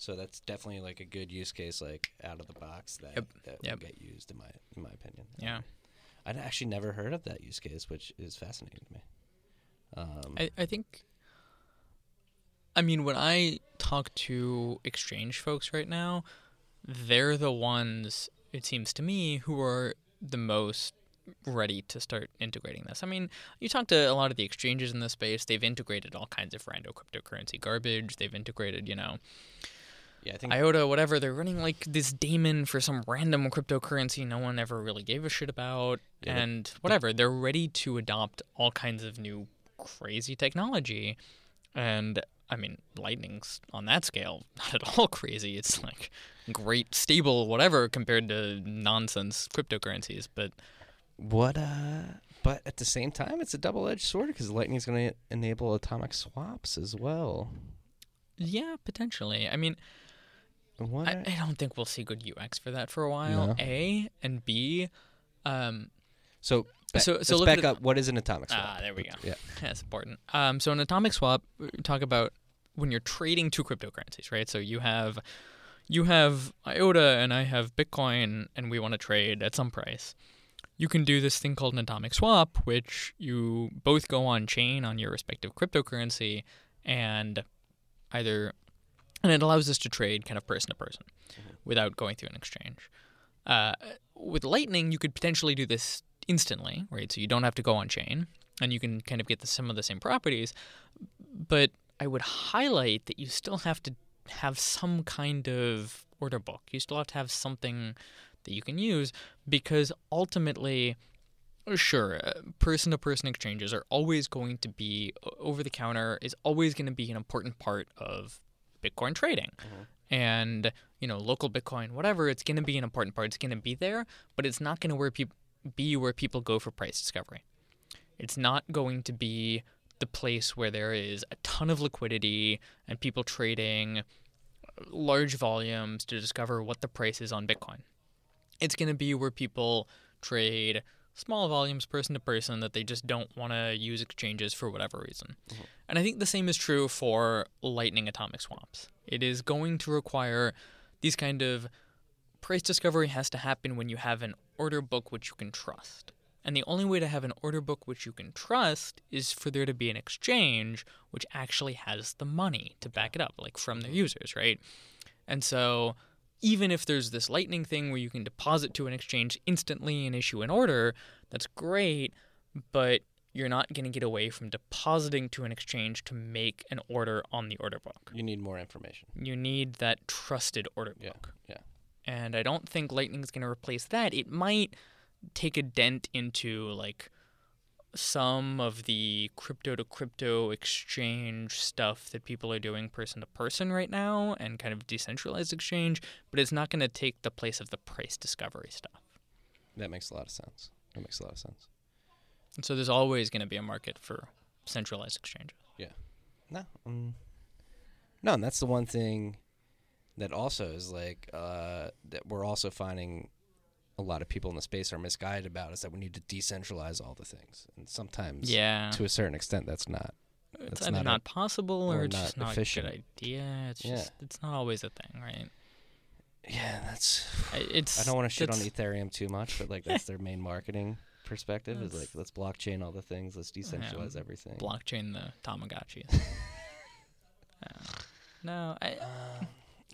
So that's definitely like a good use case, like out of the box that Yep. that Yep. will get used in my in my opinion. Yeah. I'd actually never heard of that use case, which is fascinating to me. Um, I, I think I mean when I talk to exchange folks right now, they're the ones it seems to me who are the most ready to start integrating this. I mean, you talk to a lot of the exchanges in this space, they've integrated all kinds of random cryptocurrency garbage. They've integrated, you know, yeah, I think IOTA, whatever. They're running like this daemon for some random cryptocurrency no one ever really gave a shit about. Yeah, and whatever. They're ready to adopt all kinds of new crazy technology. And I mean, Lightning's on that scale, *laughs* not at all crazy. It's like great, stable, whatever, compared to nonsense cryptocurrencies. But What uh but at the same time it's a double-edged sword because lightning's going to enable atomic swaps as well. yeah, potentially. I mean, What I, I don't think we'll see good UX for that for a while. No. A and B, um, so ba- so- let's so back up what is an atomic swap? Ah, there we go. Yeah. *laughs* That's important. Um, so an atomic swap, talk about when you're trading two cryptocurrencies, right? So you have you have IOTA and I have Bitcoin, and we want to trade at some price. You can do this thing called an atomic swap, which you both go on chain on your respective cryptocurrency and either, and it allows us to trade kind of person to person without going through an exchange. Uh, with Lightning, you could potentially do this instantly, right? So you don't have to go on chain, and you can kind of get the, some of the same properties. But I would highlight that you still have to have some kind of order book. You still have to have something that you can use because ultimately, sure, person to person exchanges are always going to be over the counter, is always going to be an important part of Bitcoin trading. Mm-hmm. And, you know, local Bitcoin, whatever, it's going to be an important part. It's going to be there, but it's not going to where be where people go for price discovery. It's not going to be the place where there is a ton of liquidity and people trading large volumes to discover what the price is on Bitcoin. It's going to be where people trade small volumes person to person that they just don't want to use exchanges for whatever reason. Mm-hmm. And I think the same is true for Lightning atomic swaps. It is going to require these kind of price discovery has to happen when you have an order book which you can trust. And the only way to have an order book which you can trust is for there to be an exchange which actually has the money to back it up, like from their mm-hmm. users, right? And so even if there's this lightning thing where you can deposit to an exchange instantly and issue an order, that's great, but you're not going to get away from depositing to an exchange to make an order on the order book. You need more information. You need that trusted order Yeah. book. Yeah. And I don't think Lightning is going to replace that. It might take a dent into like some of the crypto to crypto exchange stuff that people are doing person to person right now and kind of decentralized exchange, but it's not going to take the place of the price discovery stuff. That makes a lot of sense. That makes a lot of sense. And so there's always going to be a market for centralized exchanges. Yeah. No. Um, no, and that's the one thing that also is like uh, that we're also finding a lot of people in the space are misguided about is that we need to decentralize all the things, and sometimes, Yeah. to a certain extent, that's not. it's that's either not not, possible or, or it's just not efficient. a good idea. It's Yeah. just it's not always a thing, right? Yeah, that's. I- It's I don't want to shit on Ethereum too much, but like *laughs* that's their main marketing perspective is like let's blockchain all the things, let's decentralize everything. blockchain the Tamagotchis. *laughs* Yeah. No, I, Um,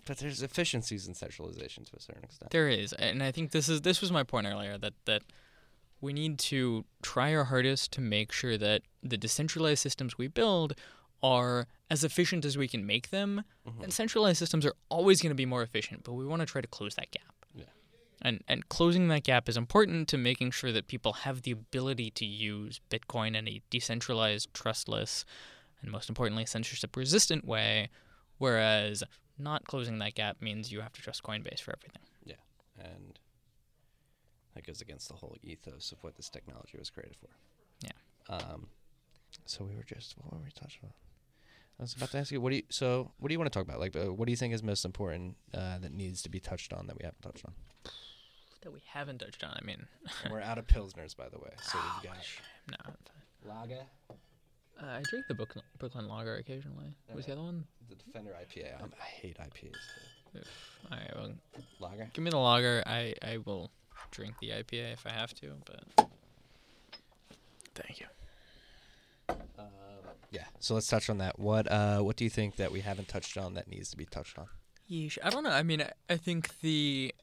but there's efficiencies in centralization to a certain extent. there is, and I think this is this was my point earlier that that we need to try our hardest to make sure that the decentralized systems we build are as efficient as we can make them. Mhm. And centralized systems are always going to be more efficient, but we want to try to close that gap. Yeah. And and closing that gap is important to making sure that people have the ability to use Bitcoin in a decentralized, trustless, and most importantly, censorship resistant way. Whereas not closing that gap means you have to trust Coinbase for everything. Yeah, and that goes against the whole ethos of what this technology was created for. Yeah. Um, so we were just what were we touching on? I was about to ask you, what do you so what do you want to talk about? Like, uh, what do you think is most important uh, that needs to be touched on that we haven't touched on? That we haven't touched on. I mean, we're out of pilsners, by the way. So *laughs* we've got no. I'm fine. lager, Uh, I drink the Brooklyn, Brooklyn Lager occasionally. What's the other one? the Defender IPA. Um, I hate IPAs. All right, well, Lager. give me the lager. I, I will drink the IPA if I have to, but thank you. Um, yeah. So let's touch on that. What uh, what do you think that we haven't touched on that needs to be touched on? Yeesh. I don't know. I mean, I, I think the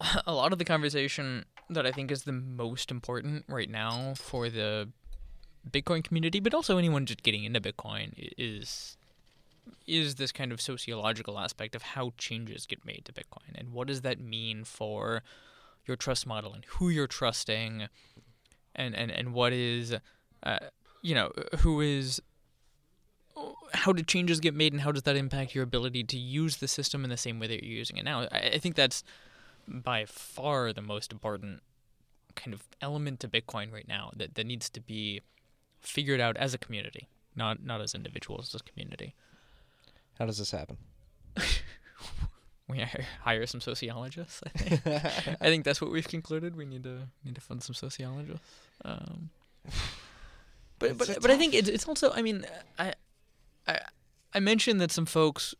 *laughs* a lot of the conversation that I think is the most important right now for the Bitcoin community, but also anyone just getting into Bitcoin, is is this kind of sociological aspect of how changes get made to Bitcoin and what does that mean for your trust model and who you're trusting, and and and what is, uh, you know, who is how do changes get made and how does that impact your ability to use the system in the same way that you're using it now? I, I think that's by far the most important kind of element to Bitcoin right now that, that needs to be figured out as a community, not not as individuals, as a community. How does this happen? *laughs* We hire some sociologists. I think. I think that's what we've concluded. We need to need to fund some sociologists. Um, *laughs* but but but I think it's it's also. I mean, I I I mentioned that some folks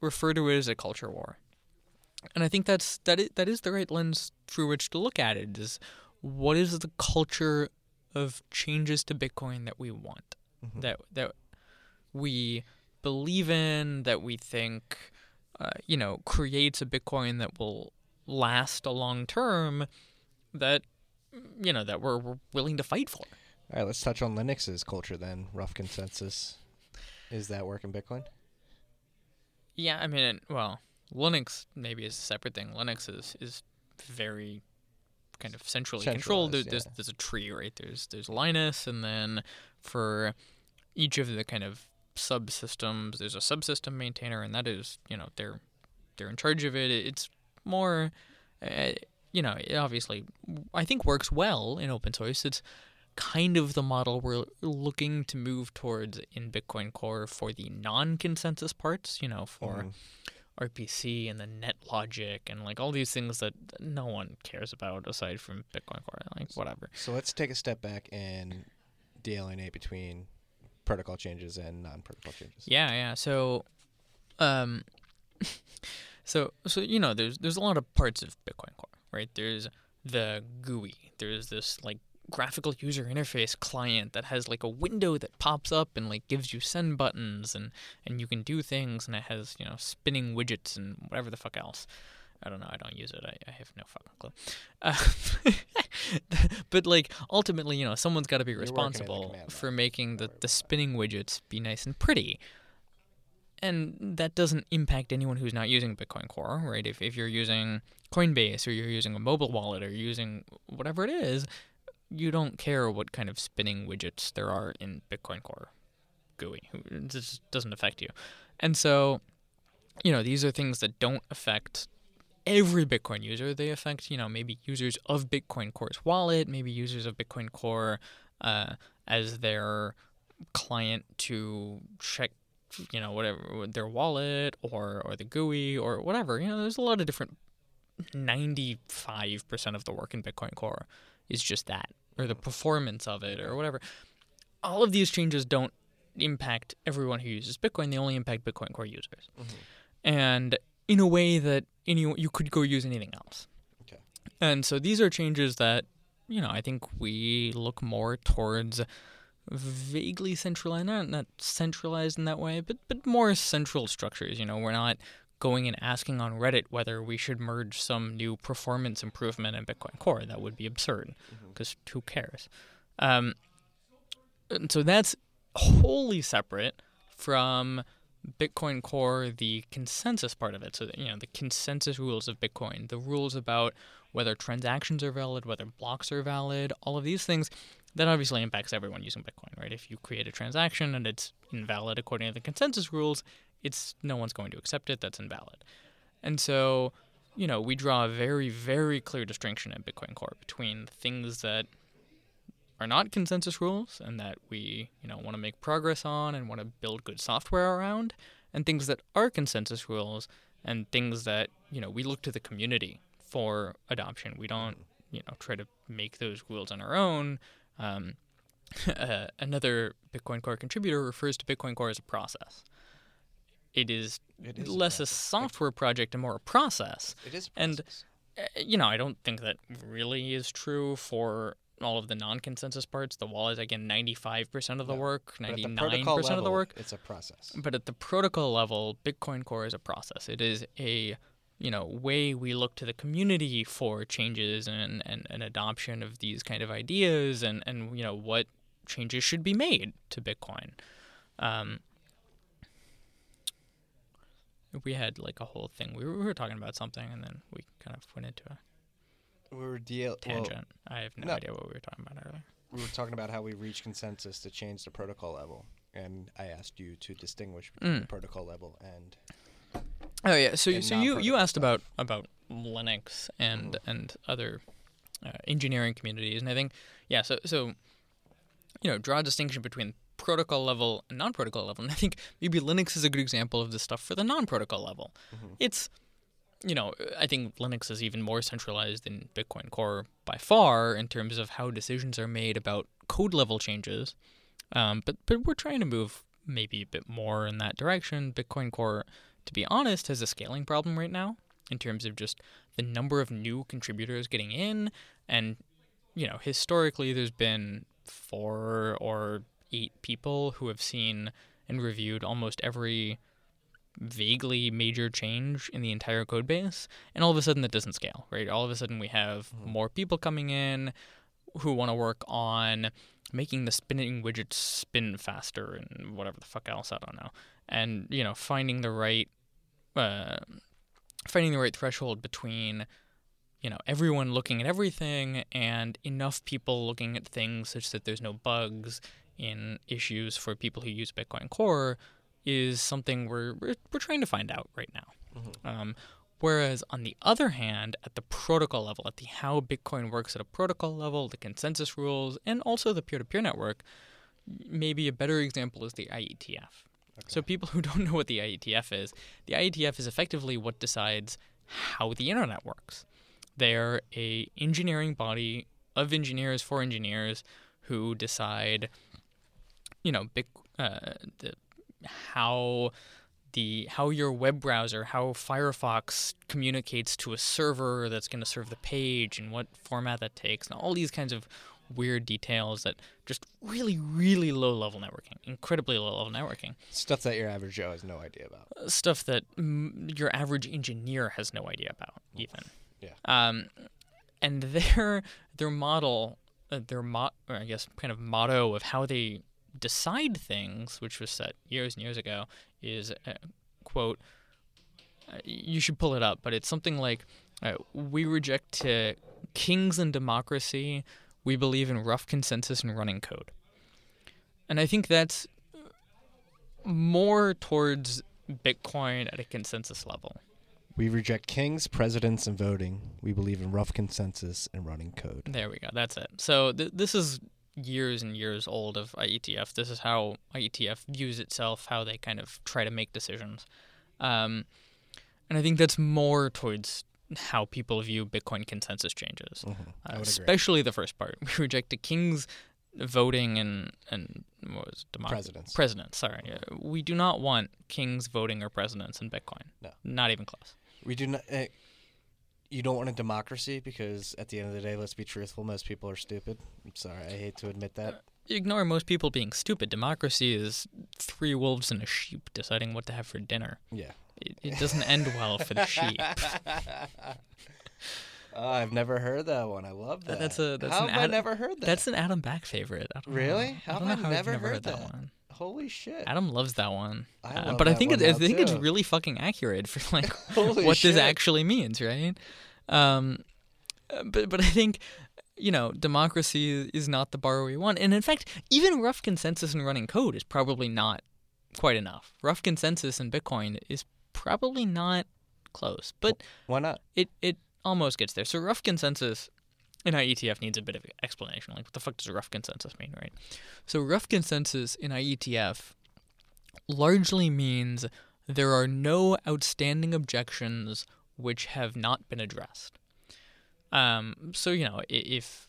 refer to it as a culture war, and I think that's that is, that is the right lens through which to look at it. Is what is the culture of changes to Bitcoin that we want? Mhm. that that we believe in, that we think, uh, you know, creates a Bitcoin that will last a long term, that you know that we're, we're willing to fight for. All right, let's touch on Linux's culture then. Rough consensus. Is that working Bitcoin? Yeah, I mean, well, Linux maybe is a separate thing. Linux is is very kind of centrally controlled. There, Centralized, there's there's a tree, right? There's there's Linus, and then for each of the kind of subsystems, there's a subsystem maintainer, and that is you know they're they're in charge of it. It's more, uh, you know, it obviously I think works well in open source. It's kind of the model we're looking to move towards in Bitcoin Core for the non-consensus parts. You know, for Mhm. RPC and the net logic and like all these things that no one cares about aside from Bitcoin Core. Like whatever. So let's take a step back and delineate between protocol changes and non-protocol changes. Yeah, yeah. So, um, *laughs* so so you know, there's there's a lot of parts of Bitcoin Core, right? There's the GUI. There's this like graphical user interface client that has like a window that pops up and like gives you send buttons and and you can do things and it has you know spinning widgets and whatever the fuck else. I don't know. I don't use it. I, I have no fucking clue. Uh, *laughs* but like ultimately, you know, someone's got to be You're working in the responsible for making the the spinning widgets be nice and pretty. And that doesn't impact anyone who's not using Bitcoin Core, right? If if you're using Coinbase or you're using a mobile wallet or you're using whatever it is, you don't care what kind of spinning widgets there are in Bitcoin Core GUI. Just doesn't affect you. And so, you know, these are things that don't affect every Bitcoin user. They affect, you know, maybe users of Bitcoin Core's wallet, maybe users of Bitcoin Core uh, as their client to check, you know, whatever their wallet or or the GUI or whatever. You know, there's a lot of different. Ninety-five percent of the work in Bitcoin Core is just that, or the performance of it, or whatever. All of these changes don't impact everyone who uses Bitcoin. They only impact Bitcoin Core users, mm-hmm. and in a way that any you could go use anything else. Okay. And so these are changes that you know I think we look more towards vaguely centralized, not not centralized in that way, but but more central structures. You know, we're not going and asking on Reddit whether we should merge some new performance improvement in Bitcoin Core. That would be absurd because who cares? Um, and so that's wholly separate from Bitcoin Core, the consensus part of it. So, you know, the consensus rules of Bitcoin, the rules about whether transactions are valid, whether blocks are valid, all of these things, that obviously impacts everyone using Bitcoin, right? If you create a transaction and it's invalid according to the consensus rules, it's no one's going to accept it. That's invalid. And so, you know, we draw a very, very clear distinction in Bitcoin Core between things that are not consensus rules and that we, you know, want to make progress on and want to build good software around, and things that are consensus rules and things that, you know, we look to the community for adoption. We don't, you know, try to make those rules on our own. Um, *laughs* uh, another Bitcoin Core contributor refers to Bitcoin Core as a process. It is, It is less a, process. software project and more a process. It is. And- process. Uh, you know, I don't think that really is true for all of the non-consensus parts. The wall is again 95% of the No, work, But at the 99% protocol of the work. It's a process. But at the protocol level, Bitcoin Core is a process. It is a you know way we look to the community for changes and, and, and adoption of these kind of ideas and, and you know what changes should be made to Bitcoin. Um, we had like a whole thing. We were, we were talking about something, and then we kind of went into a We were deal. Well, tangent. I have no, no. idea what we were talking about earlier. we were talking about how we reached consensus to change the protocol level, and I asked you to distinguish between Mm. protocol level and Oh yeah, so so you you asked stuff. about about Linux and and other uh, engineering communities, and I think yeah, so so you know draw a distinction between protocol level and non-protocol level, and I think maybe Linux is a good example of this stuff for the non-protocol level. It's you know I think Linux is even more centralized than Bitcoin Core by far in terms of how decisions are made about code level changes, um, but but we're trying to move maybe a bit more in that direction. Bitcoin Core to be honest, has a scaling problem right now in terms of just the number of new contributors getting in. And, you know, historically, there's been four or eight people who have seen and reviewed almost every vaguely major change in the entire code base and all of a sudden that doesn't scale right all of a sudden we have Mhm. more people coming in who want to work on making the spinning widgets spin faster and whatever the fuck else i don't know and you know finding the right uh, finding the right threshold between you know everyone looking at everything and enough people looking at things such that there's no bugs in issues for people who use bitcoin core is something we're we're, we're trying to find out right now Mhm. um, whereas on the other hand, at the protocol level, at the how Bitcoin works at a protocol level, the consensus rules, and also the peer-to-peer network, maybe a better example is the IETF. So people *laughs* who don't know what the IETF is, the IETF is effectively what decides how the internet works. They're a engineering body of engineers for engineers who decide, you know, big, uh, the, how the how your web browser, how Firefox communicates to a server that's going to serve the page and what format that takes, and all these kinds of weird details that just really, really low level networking, incredibly low level networking Stuff that your average Joe has no idea about. stuff that mm, your average engineer has no idea about even Yeah. um and their their model uh, their mo- or i guess kind of motto of how they decide things which was set years and years ago is uh, quote uh, you should pull it up but it's something like uh, we reject uh, kings and democracy we believe in rough consensus and running code and i think that's more towards Bitcoin at a consensus level. We reject kings, presidents, and voting. We believe in rough consensus and running code. There we go. That's it. So th- this is years and years old of IETF. This is how IETF views itself, how they kind of try to make decisions. Um, and I think that's more towards how people view Bitcoin consensus changes, Mhm. Uh, would agree. especially the first part. *laughs* We reject the king's voting and and what was it? Presidents. Presidents. Sorry, Uh, we do not want kings voting or presidents in Bitcoin. No. not even close. We do not. Uh, you don't want a democracy because at the end of the day, let's be truthful. Most people are stupid. I'm sorry. I hate to admit that. Uh, ignore most people being stupid. Democracy is three wolves and a sheep deciding what to have for dinner. Yeah. It, it doesn't end well for the sheep. *laughs* Oh, I've never heard that one. I love uh, that. That's a- that's How an have I ad- never heard that? That's an Adam Back favorite. I Really? Know. How I have I never I've never heard heard that that? one. Holy shit. Adam loves that one. I Uh, but I think it's I think it's really fucking accurate for *laughs* like *laughs* what shit. this actually means, right? Um, uh, but but I think you know democracy is not the bar we want, and in fact, even rough consensus and running code is probably not quite enough. Rough consensus in Bitcoin is probably not close, but Why not? it it almost gets there. So rough consensus in IETF needs a bit of explanation. Like what the fuck does a rough consensus mean, right? So rough consensus in IETF largely means there are no outstanding objections which have not been addressed. Um, so you know if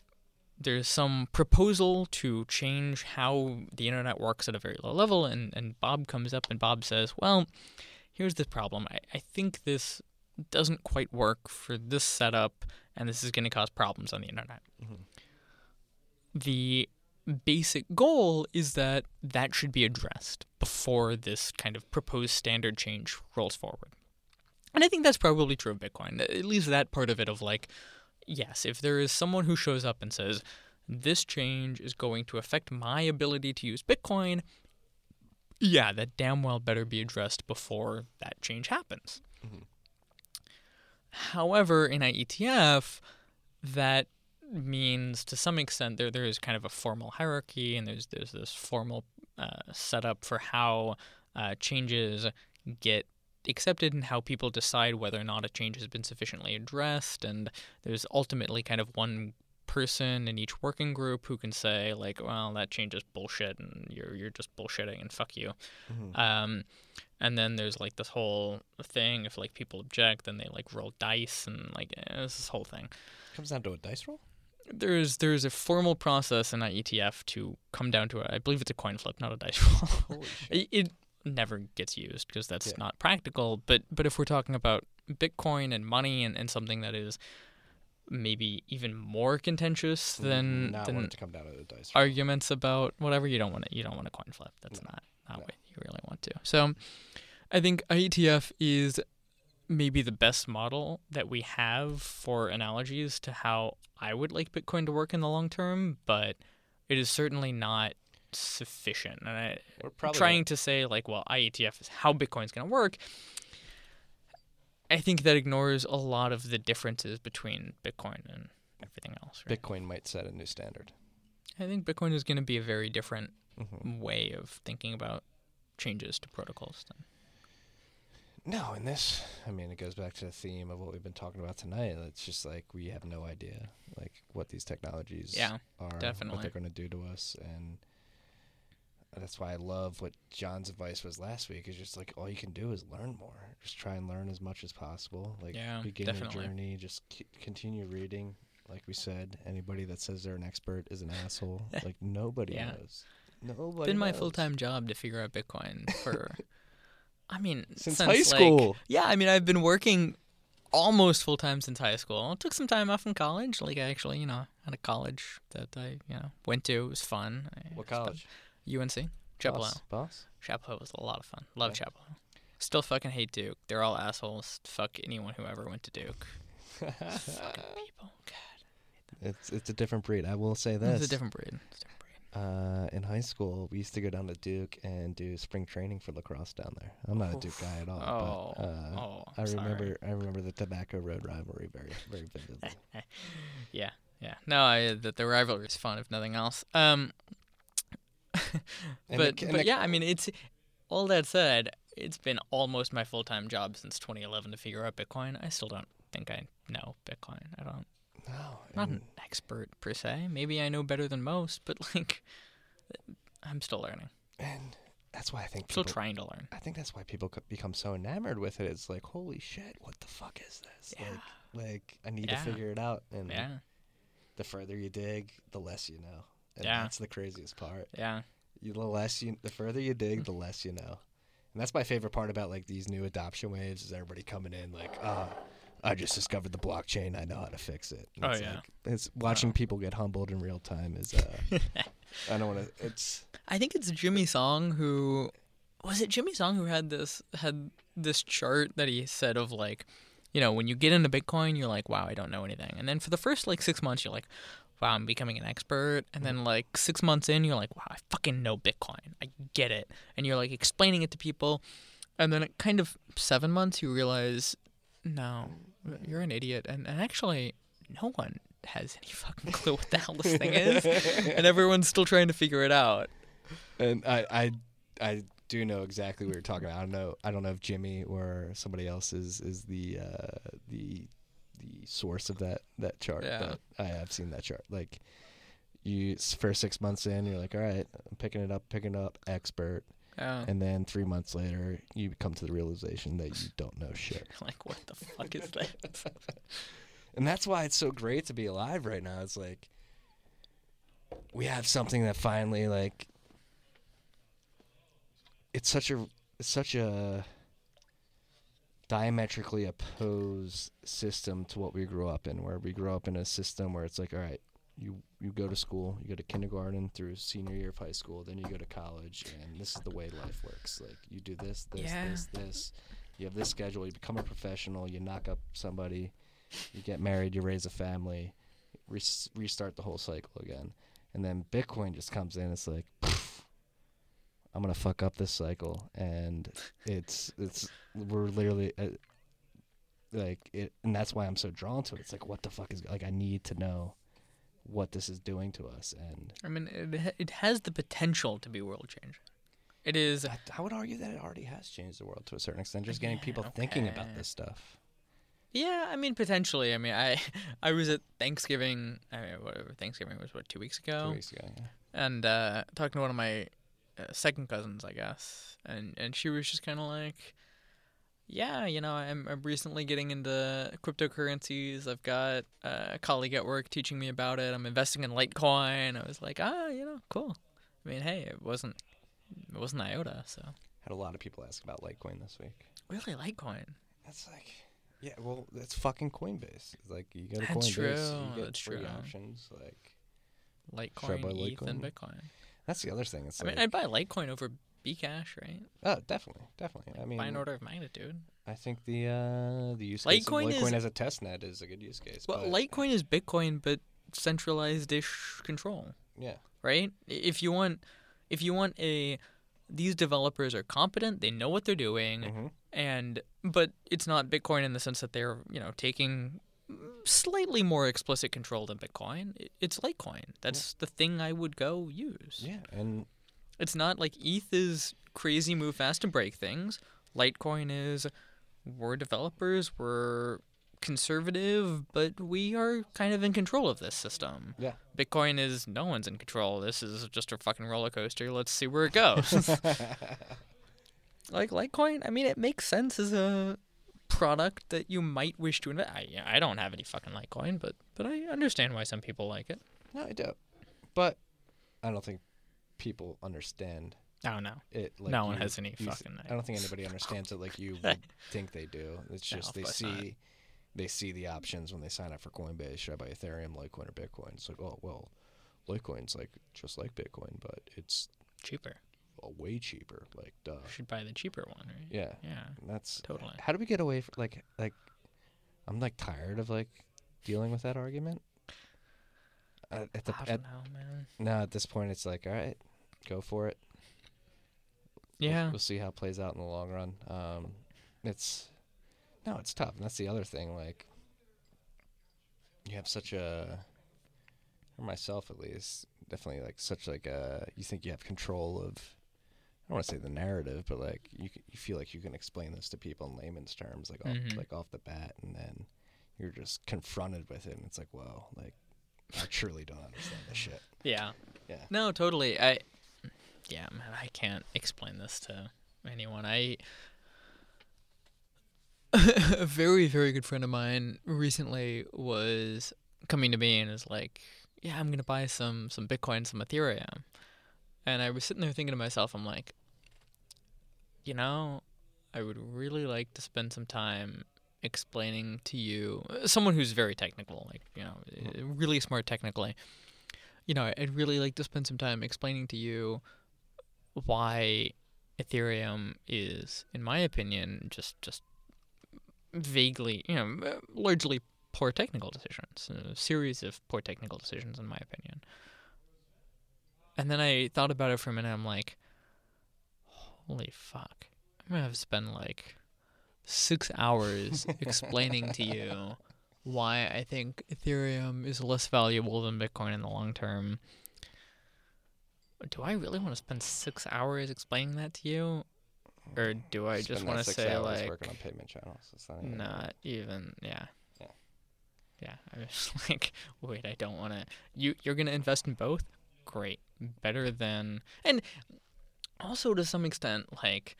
there's some proposal to change how the internet works at a very low level, and, and Bob comes up and Bob says, well, here's the problem. I, I think this doesn't quite work for this setup, and this is going to cause problems on the internet. Mhm. The basic goal is that that should be addressed before this kind of proposed standard change rolls forward. And I think that's probably true of Bitcoin. At least that part of it of like, yes, if there is someone who shows up and says, this change is going to affect my ability to use Bitcoin, yeah, that damn well better be addressed before that change happens. Mhm. However, in IETF, that means to some extent there there is kind of a formal hierarchy and there's there's this formal uh, setup for how uh, changes get accepted and how people decide whether or not a change has been sufficiently addressed. And there's ultimately kind of one person in each working group who can say like well that change is bullshit and you're you're just bullshitting and fuck you Mhm. um, and then there's like this whole thing if like people object then they like roll dice and like eh, this whole thing Comes down to a dice roll. there's there's a formal process in IETF to come down to a, I believe it's a coin flip, not a dice *laughs* roll. It, it never gets used because that's Yeah. not practical. But but if we're talking about Bitcoin and money and, and something that is maybe even more contentious than not than to come down to a dice arguments about whatever, you don't want to you don't want a coin flip. That's No. not not No. what you really want to. So I think IETF is maybe the best model that we have for analogies to how I would like Bitcoin to work in the long term, but it is certainly not sufficient. And I, We're probably trying to say like, well, IETF is how Bitcoin's going to work. I think that ignores a lot of the differences between Bitcoin and everything else. Right? Bitcoin might set a new standard. I think Bitcoin is going to be a very different hmm way of thinking about changes to protocols. Then. No, and this, I mean, it goes back to the theme of what we've been talking about tonight. It's just like we have no idea, like what these technologies Yeah, are, what they're going to do to us, and that's why I love what John's advice was last week. Is just like all you can do is learn more. Just try and learn as much as possible. Like Yeah, begin definitely. your journey. Just c- continue reading. Like we said, anybody that says they're an expert is an asshole. *laughs* Like nobody Yeah. knows. Nobody. It's been my full time job to figure out Bitcoin for, *laughs* I mean, since, since high like- school. yeah, I mean, I've been working almost full time since high school. took some time off in college. Like, I actually, you know, had a college that I, you know, went to. It was fun. I what spent- college? UNC. Chapel. Hill. Boss. Chapel Hill was a lot of fun. Love Yeah. Chapel Hill. Still fucking hate Duke. They're all assholes. Fuck anyone who ever went to Duke. *laughs* Fucking people. God. It's it's a different breed. I will say this. It's a different breed. It's a different breed. Uh, in high school, we used to go down to Duke and do spring training for lacrosse down there. I'm not a Duke guy at all, Oh, but uh, oh, I sorry. remember I remember the Tobacco Road rivalry very very *laughs* vividly. Yeah, yeah. No, I, the, the rivalry is fun if nothing else. Um, but and but the- yeah, I mean, it's all that said. It's been almost my full time job since 2011 to figure out Bitcoin. I still don't think I know Bitcoin. I don't. no, I'm not an expert per se. Maybe I know better than most, but like, I'm still learning. and that's why I think Still people, trying to learn. I think that's why people become so enamored with it. It's like, holy shit, what the fuck is this? Yeah. Like, like I need Yeah. to figure it out. And Yeah, the further you dig, the less you know. And Yeah. that's the craziest part. yeah, You, the less you, the further you dig, the less you know. And that's my favorite part about like these new adoption waves is everybody coming in like, oh, I just discovered the blockchain. I know how to fix it. And Oh, it's yeah. like- it's watching people get humbled in real time is. Uh, *laughs* I don't want to. It's I think it's Jimmy Song who was it Jimmy Song who had this had this chart that he said of like, you know, when you get into Bitcoin, you're like, wow, I don't know anything, and then for the first like six months, you're like, wow, I'm becoming an expert, and then like six months in, you're like, wow, I fucking know Bitcoin, I get it, and you're like explaining it to people, and then at kind of seven months, you realize, no, you're an idiot, and, and actually, no one has any *laughs* fucking clue what the hell this thing is, *laughs* and everyone's still trying to figure it out. and I I I do know exactly what you're talking about. I don't know. I don't know if Jimmy or somebody else is is the uh, the the source of that that chart. Yeah. But I have seen that chart. Like you first six months in, you're like, all right, I'm picking it up, picking it up, expert. Yeah. And then three months later, you come to the realization that you don't know *laughs* shit. like, what the fuck is that? *laughs* And that's why it's so great to be alive right now. It's like we have something that finally like it's such a it's such a diametrically opposed system to what we grew up in where we grew up in a system where it's like all right you you go to school you go to kindergarten through senior year of high school then you go to college and this is the way life works like you do this this Yeah. this this you have this schedule you become a professional you knock up somebody you get married, you raise a family, res- restart the whole cycle again. And then Bitcoin just comes in. It's like, I'm gonna fuck up this cycle, and it's it's we're literally uh, like it, and that's why I'm so drawn to it. It's like, what the fuck is like? I need to know what this is doing to us, and I mean, it, it has the potential to be world changing. It is. I, I would argue that it already has changed the world to a certain extent. Just getting Yeah, people thinking about this stuff. Yeah, I mean, potentially. I mean, I *laughs* I was at Thanksgiving. I mean, whatever. Thanksgiving was what two weeks ago, Two weeks ago, yeah. and uh, talking to one of my uh, second cousins, I guess, and and she was just kind of like, yeah, you know, I'm I'm recently getting into cryptocurrencies. I've got uh, a colleague at work teaching me about it. I'm investing in Litecoin. I was like, ah, you know, cool. I mean, hey, it wasn't it wasn't IOTA, so Had a lot of people ask about Litecoin this week. really Litecoin. That's like, yeah, well, that's fucking Coinbase. It's like you go to That's Coinbase, true, you get that's free true. options. Like Litecoin, buy ETH, and Bitcoin. That's the other thing. It's I like, mean, I'd buy Litecoin over Bcash, right? Oh, definitely, definitely. I mean, By an order of magnitude. I think the uh, the use case Litecoin of is- Litecoin as a test net is a good use case. Well, but, Litecoin is Bitcoin, but centralized-ish control. yeah, right? If you want, if you want a, these developers are competent, they know what they're doing, Mhm. and but it's not Bitcoin in the sense that they're you know taking slightly more explicit control than Bitcoin. It's Litecoin. That's the thing I would go use. yeah, and It's not like ETH is crazy, move fast and break things. Litecoin is we're developers, we're conservative, but we are kind of in control of this system. yeah, Bitcoin is no one's in control. This is just a fucking roller coaster. Let's see where it goes. *laughs* like Litecoin, I mean, it makes sense as a product that you might wish to invest. I, I don't have any fucking Litecoin, but but I understand why some people like it. no, I do, but I don't think people understand oh, I don't know. it. Like No one has any you fucking I don't think anybody understands it like you *laughs* would think they do. It's just of they see not. they see the options when they sign up for Coinbase. Should I buy Ethereum, Litecoin, or Bitcoin? It's like, oh well, Litecoin's like just like Bitcoin, but it's Cheaper. Uh, way cheaper. Like, duh. You should buy the cheaper one, right? Yeah, Yeah, and that's totally. how do we get away from like like I'm like tired of like dealing with that argument. At, at the I don't know, man. now at this point, it's like, all right, go for it. We'll- Yeah. we'll, see how it plays out in the long run. Um, it's no, it's tough, and that's the other thing. Like, you have such a, for myself at least, definitely like such like a. You think you have control of. I don't want to say the narrative, but like you you feel like you can explain this to people in layman's terms, like off, Mhm. like off the bat, and then you're just confronted with it, and it's like, whoa, like I truly don't understand this shit. Yeah. Yeah. No, totally. I yeah, man, I can't explain this to anyone. I *laughs* a very very good friend of mine recently was coming to me and is like, "Yeah, I'm going to buy some some Bitcoin, some Ethereum." And I was sitting there thinking to myself, I'm like, "You know, I would really like to spend some time explaining to you someone who's very technical, like, you know, mm-hmm. really smart technically. You know, I'd really like to spend some time explaining to you why Ethereum is, in my opinion, just just vaguely, you know, largely poor technical decisions, a series of poor technical decisions, in my opinion. And then I thought about it for a minute. I'm like, holy fuck! I'm gonna have to spend like six hours *laughs* explaining to you why I think Ethereum is less valuable than Bitcoin in the long term. Do I really want to spend six hours explaining that to you? Or do I just want to say like working on payment channels? Not even- not even yeah. Yeah. Yeah. I was *laughs* like, wait, I don't wanna you you're gonna invest in both? Great. Better than and also to some extent, like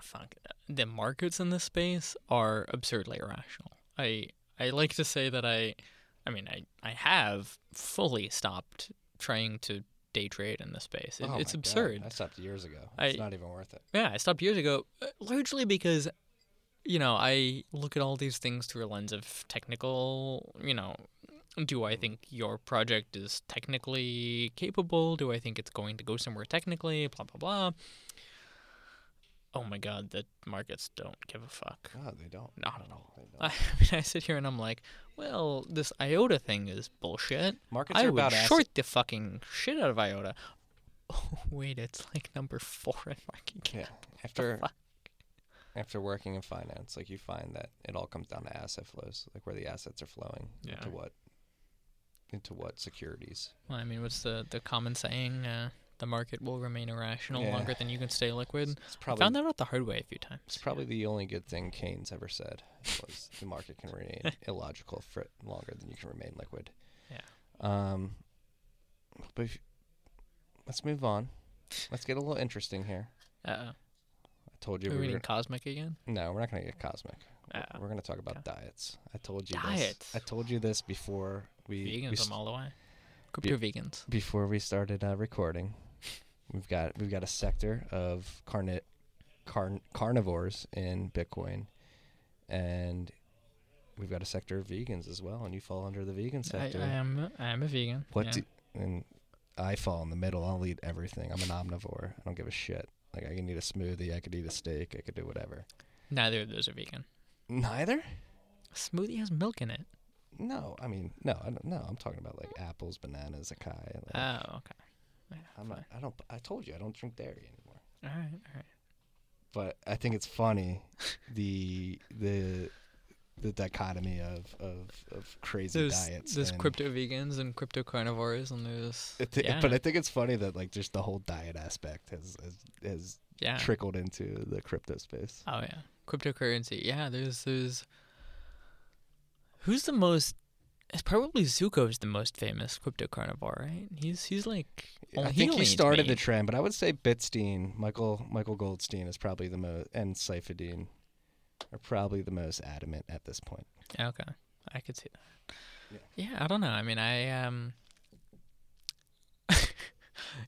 fuck the markets in this space are absurdly irrational. I I like to say that I I mean I, I have fully stopped trying to day trade in this space. It, Oh it's my God, absurd. I stopped years ago. I- it's not even worth it. Yeah, I stopped years ago, uh, largely because, you know, I look at all these things through a lens of technical, you know, do I mm-hmm. think your project is technically capable? Do I think it's going to go somewhere technically? Blah, blah, blah. Oh my god, the markets don't give a fuck. God, they don't. Not at all. *laughs* I mean, I sit here and I'm like, well, this IOTA thing is bullshit. Markets I are would about short the fucking shit out of IOTA. *laughs* Oh, wait, it's like number four in market cap. Yeah. After after working in finance, like you find that it all comes down to asset flows, like where the assets are flowing Yeah. into what into what securities. Well, I mean, what's the the common saying? Uh, the market will remain irrational Yeah. longer than you can stay liquid. It's I probably found that out the hard way a few times. it's probably the only good thing Keynes ever said was the market can remain *laughs* illogical for longer than you can remain liquid. Yeah. Um, but if, let's move on. Let's get a little interesting here. Uh, oh. I told you are we we were reading cosmic again? no, we're not going to get cosmic. Uh, We're going to talk about diets. I told you Diets. this. I told you this before we, we st- I'm all the way. Crypto vegans. before we started uh, recording. We've got we've got a sector of carni- carn- carnivores in Bitcoin, and we've got a sector of vegans as well. And you fall under the vegan sector. I am I am a vegan. what yeah. do and I fall in the middle. I'll eat everything. I'm an omnivore. I don't give a shit. Like I can eat a smoothie, I could eat a steak, I could do whatever. Neither of those are vegan. Neither? A Smoothie has milk in it. No, I mean no, I don't, no. I'm talking about like apples, bananas, acai. Like, Oh, okay. Yeah, I'm not. I don't. I told you I don't drink dairy anymore. All right, all right. But I think it's funny the the the dichotomy of of, of crazy There's diets. there's and crypto vegans and crypto carnivores, and there's I thi- yeah, But I think it's funny that like just the whole diet aspect has has, has yeah. trickled into the crypto space. Oh yeah, cryptocurrency. Yeah, there's there's. Who's the most? It's probably Zooko's the most famous crypto carnivore, right? He's he's like. I think he started the trend, but I would say Bitstein, Michael Michael Goldstein is probably the most, and Saifedean are probably the most adamant at this point. Okay, I could see that. Yeah. I don't know. I mean, I um. *laughs*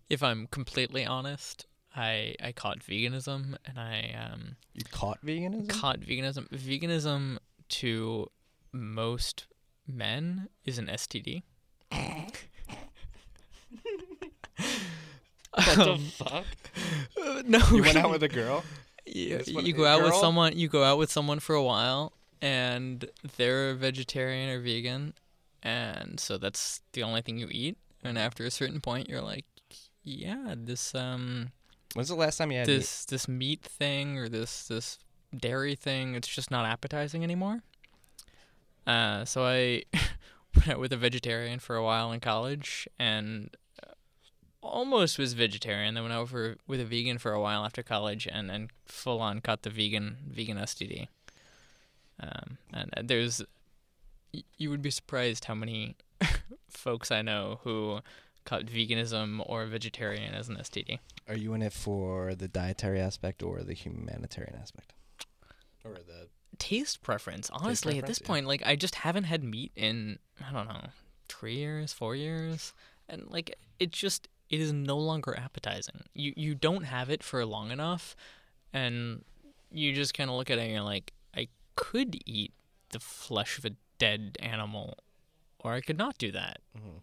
if I'm completely honest, I I caught veganism and I um You caught veganism? caught veganism. Veganism to most men is an STD. *laughs* *laughs* what the Um, fuck? uh, *laughs* no, You went out with a girl? Yeah, This one- you go out with someone. You go out with someone for a while, and they're vegetarian or vegan, and so that's the only thing you eat. And after a certain point, you're like, yeah, this um, When's the last time you had meat? this this meat thing or this this dairy thing, it's just not appetizing anymore. Uh, so I *laughs* went out with a vegetarian for a while in college, and uh, almost was vegetarian. Then went out for with a vegan for a while after college, and then full on cut the vegan vegan STD. Um, and uh, there's, you would be surprised how many *laughs* folks I know who cut veganism or vegetarian as an STD. Are you in it for the dietary aspect or the humanitarian aspect? Or the taste preference. Honestly, at preference, this yeah. point, like I just haven't had meat in I don't know three years, four years, and like it just it is no longer appetizing. You you don't have it for long enough, and you just kind of look at it and you're like, I could eat the flesh of a dead animal, or I could not do that. Mhm.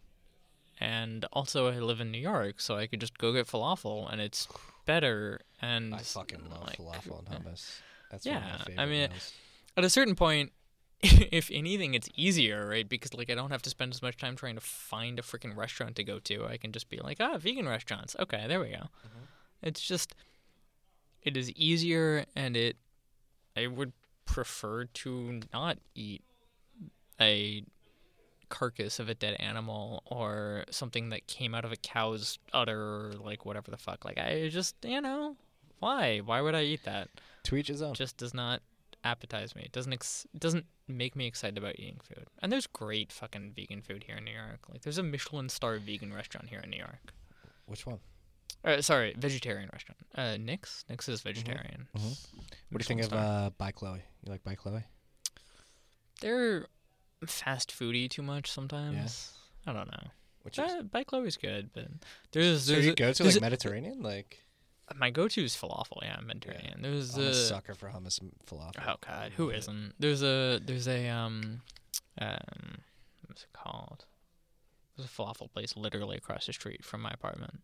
And also, I live in New York, so I could just go get falafel, and it's better. And I fucking love like, falafel and hummus. That's Yeah, one of my I mean, meals. At a certain point, *laughs* if anything, it's easier, right? Because like I don't have to spend as much time trying to find a freaking restaurant to go to. I can just be like, ah, vegan restaurants. Okay, there we go. It's just, it is easier, and it, I would prefer to not eat a carcass of a dead animal or something that came out of a cow's udder or like whatever the fuck. Like I just, you know, why? Why would I eat that? To each his own. just does not appetize me. It doesn't ex- it doesn't make me excited about eating food. And there's great fucking vegan food here in New York. Like there's a Michelin star vegan restaurant here in New York. Which one? Uh, sorry, vegetarian restaurant. Uh, Nix. Nix is vegetarian. Mhm. What do you think of uh, By Chloe? You like By Chloe? They're fast foody too much sometimes. I don't know. Which is Uh, by Chloe's good, but there's so there's you a- go to like Mediterranean? Like my go-to is falafel. Yeah, Mediterranean. There's I'm a a sucker for hummus and falafel. Oh God, who isn't? There's a there's a um um what's it called? There's a falafel place literally across the street from my apartment.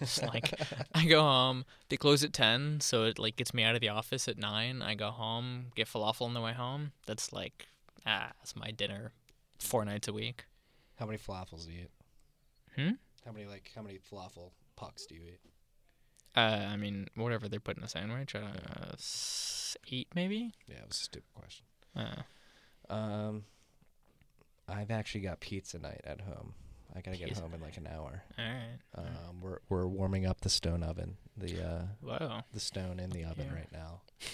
It's like *laughs* I go home, they close at ten, so it like gets me out of the office at nine. I go home, get falafel on the way home. That's like ah, that's my dinner four nights a week. How many falafels do you eat? Hmm? How many like how many falafel pucks do you eat? Uh, I mean, whatever they put in a sandwich, uh, eight maybe. Yeah, it was a stupid question. Uh, Um, I've actually got pizza night at home. I gotta get Pizza home in like an hour. all right. Um, we're we're warming up the stone oven, the uh, Whoa. the stone in the oven Yeah. right now. *laughs*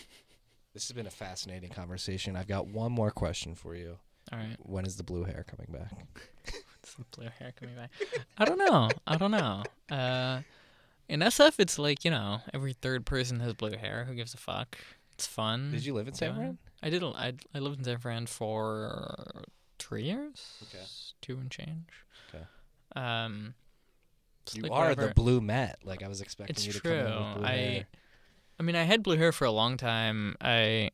This has been a fascinating conversation. I've got one more question for you. All right. When is the blue hair coming back? *laughs* Some blue hair coming back. I don't know. I don't know. *laughs* Uh, in SF, it's like you know, every third person has blue hair. Who gives a fuck? It's fun. Did you live in San Fran? I did. I I lived in San Fran for three years. Okay. Two and change. Okay. Um. You like are the blue Met. Like I was expecting It's you to true. come in with blue I- hair. I mean, I had blue hair for a long time. I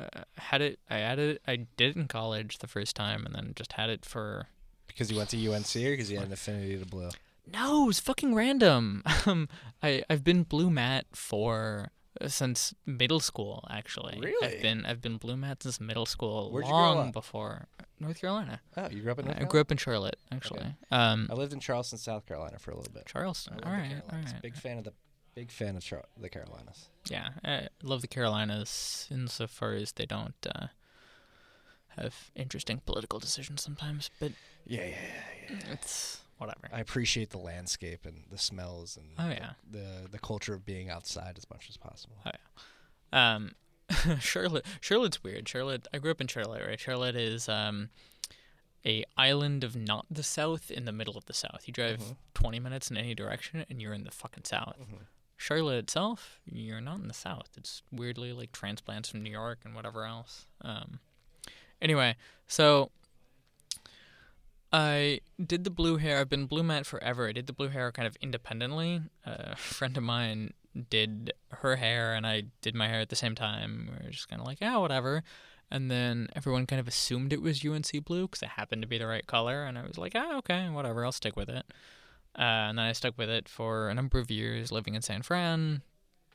uh, had it. I added. it- I did it in college the first time, and then just had it for Because you went to UNC or because you had an affinity to blue? No, it's fucking random. *laughs* Um, I I've been blue Matt for uh, since middle school. Actually, Really? I've been I've been blue Matt since middle school, Where'd you grow long up? before North Carolina. Oh, you grew up in North I grew up in Charlotte, actually. Um, I lived in Charleston, South Carolina for a little bit. Charleston. All right, all right. Big fan of the big fan of Char- the Carolinas. Yeah, I love the Carolinas insofar as they don't uh, have interesting political decisions sometimes, but yeah, yeah, yeah. it's whatever. I appreciate the landscape and the smells and Oh, the- yeah. the the culture of being outside as much as possible. Oh yeah. Um, *laughs* Charlotte. Charlotte's weird. Charlotte. I grew up in Charlotte, right? Charlotte is um, a island of not the South in the middle of the South. You drive Mhm. 20 minutes in any direction, and you're in the fucking South. Mhm. Charlotte itself, you're not in the South. It's weirdly like transplants from New York and whatever else. Um, anyway, so I did the blue hair. I've been blue Matt forever. I did the blue hair kind of independently. a friend of mine did her hair, and I did my hair at the same time. We were just kind of like, yeah, whatever. And then everyone kind of assumed it was UNC blue because it happened to be the right color, and I was like, ah, okay, whatever, I'll stick with it. Uh, and then I stuck with it for a number of years, living in San Fran,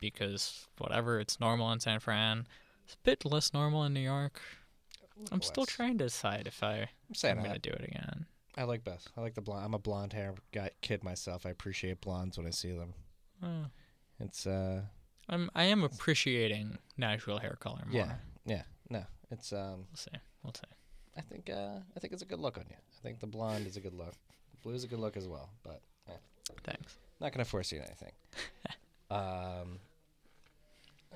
because whatever, it's normal in San Fran. It's a bit less normal in New York. I'm still trying to decide if I, I'm saying I'm gonna do it again. I like both. I like the blonde. I'm a blonde hair guy, kid myself. I appreciate blondes when I see them. Uh, It's uh, I'm I am appreciating natural hair color more. yeah, yeah. No, it's um. We'll see. We'll see. I think uh, I think it's a good look on you. I think the blonde is a good look. Blue is a good look as well, but Thanks. not gonna force you anything. *laughs* um.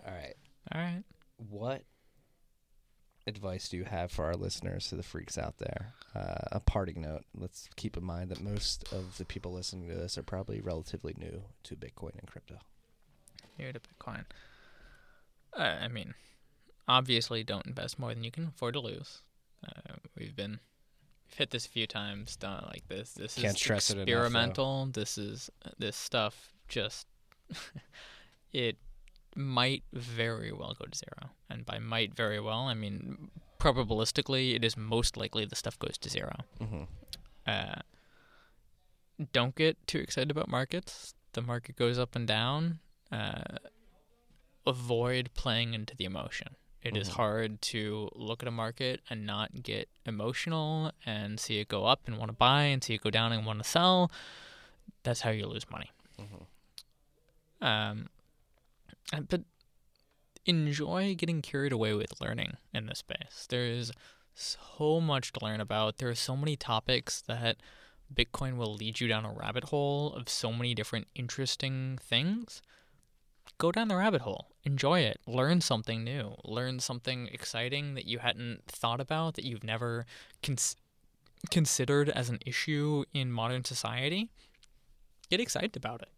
All right. All right. What advice do you have for our listeners, to the freaks out there? Uh, a parting note. Let's keep in mind that most of the people listening to this are probably relatively new to Bitcoin and crypto. New to Bitcoin. Uh, I mean, obviously, don't invest more than you can afford to lose. Uh, we've been we've hit this a few times. Done like this. This Can't is it enough, experimental. this is this stuff. Just *laughs* it might very well go to zero, and by might very well, I mean probabilistically, it is most likely the stuff goes to zero. Mm-hmm. Uh, don't get too excited about markets. The market goes up and down. Uh, avoid playing into the emotion. It is Mhm. hard to look at a market and not get emotional and see it go up and want to buy and see it go down and want to sell. That's how you lose money. Mm-hmm. Um, Uh, but enjoy getting carried away with learning in this space. There is so much to learn about. There are so many topics that Bitcoin will lead you down a rabbit hole of so many different interesting things. Go down the rabbit hole. Enjoy it. Learn something new. Learn something exciting that you hadn't thought about, that you've never cons- considered as an issue in modern society. Get excited about it.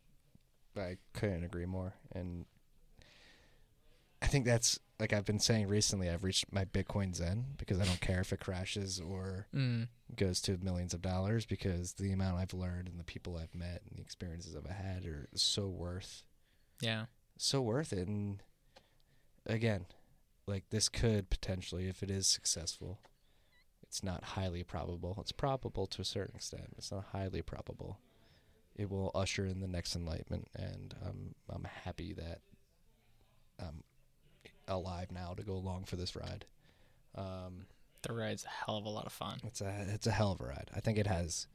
I couldn't agree more. And I think that's like I've been saying recently. I've reached my Bitcoin Zen because I don't care if it crashes or Mm. goes to millions of dollars because the amount I've learned and the people I've met and the experiences I've had are so worth Yeah. so worth it. And again, like this could potentially, if it is successful, it's not highly probable. It's probable to a certain extent. It's not highly probable. It will usher in the next enlightenment, and I'm I'm happy that I'm alive now to go along for this ride. Um, The ride's a hell of a lot of fun. it's a it's a hell of a ride. I think it has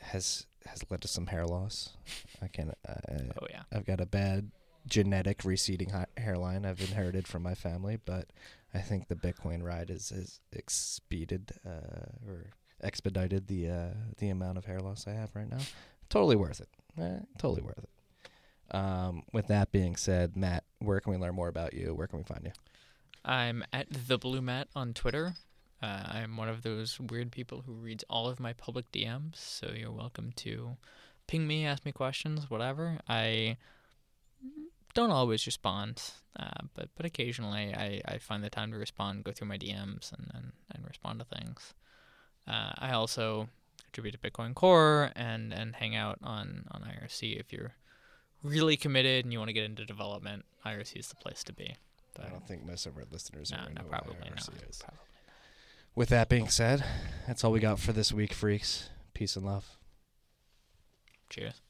has has led to some hair loss. I can uh, Oh yeah. I've got a bad genetic receding hi- hairline I've inherited from my family, but I think the Bitcoin ride has has expedited uh, or expedited the uh, the amount of hair loss I have right now. Totally worth it. Eh, totally worth it. Um, with that being said, Matt, where can we learn more about you? Where can we find you? I'm at the Blue Matt on Twitter. Uh, I'm one of those weird people who reads all of my public DMs, so you're welcome to ping me, ask me questions, whatever. I don't always respond, uh, but but occasionally I, I find the time to respond, go through my DMs, and and, and respond to things. Uh, I also contribute to Bitcoin Core and and hang out on on IRC if you're really committed and you want to get into development. IRC is the place to be. But I don't think most of our listeners no, are no, probably what not. IRC is. With that being said, that's all we got for this week, freaks. Peace and love. Cheers.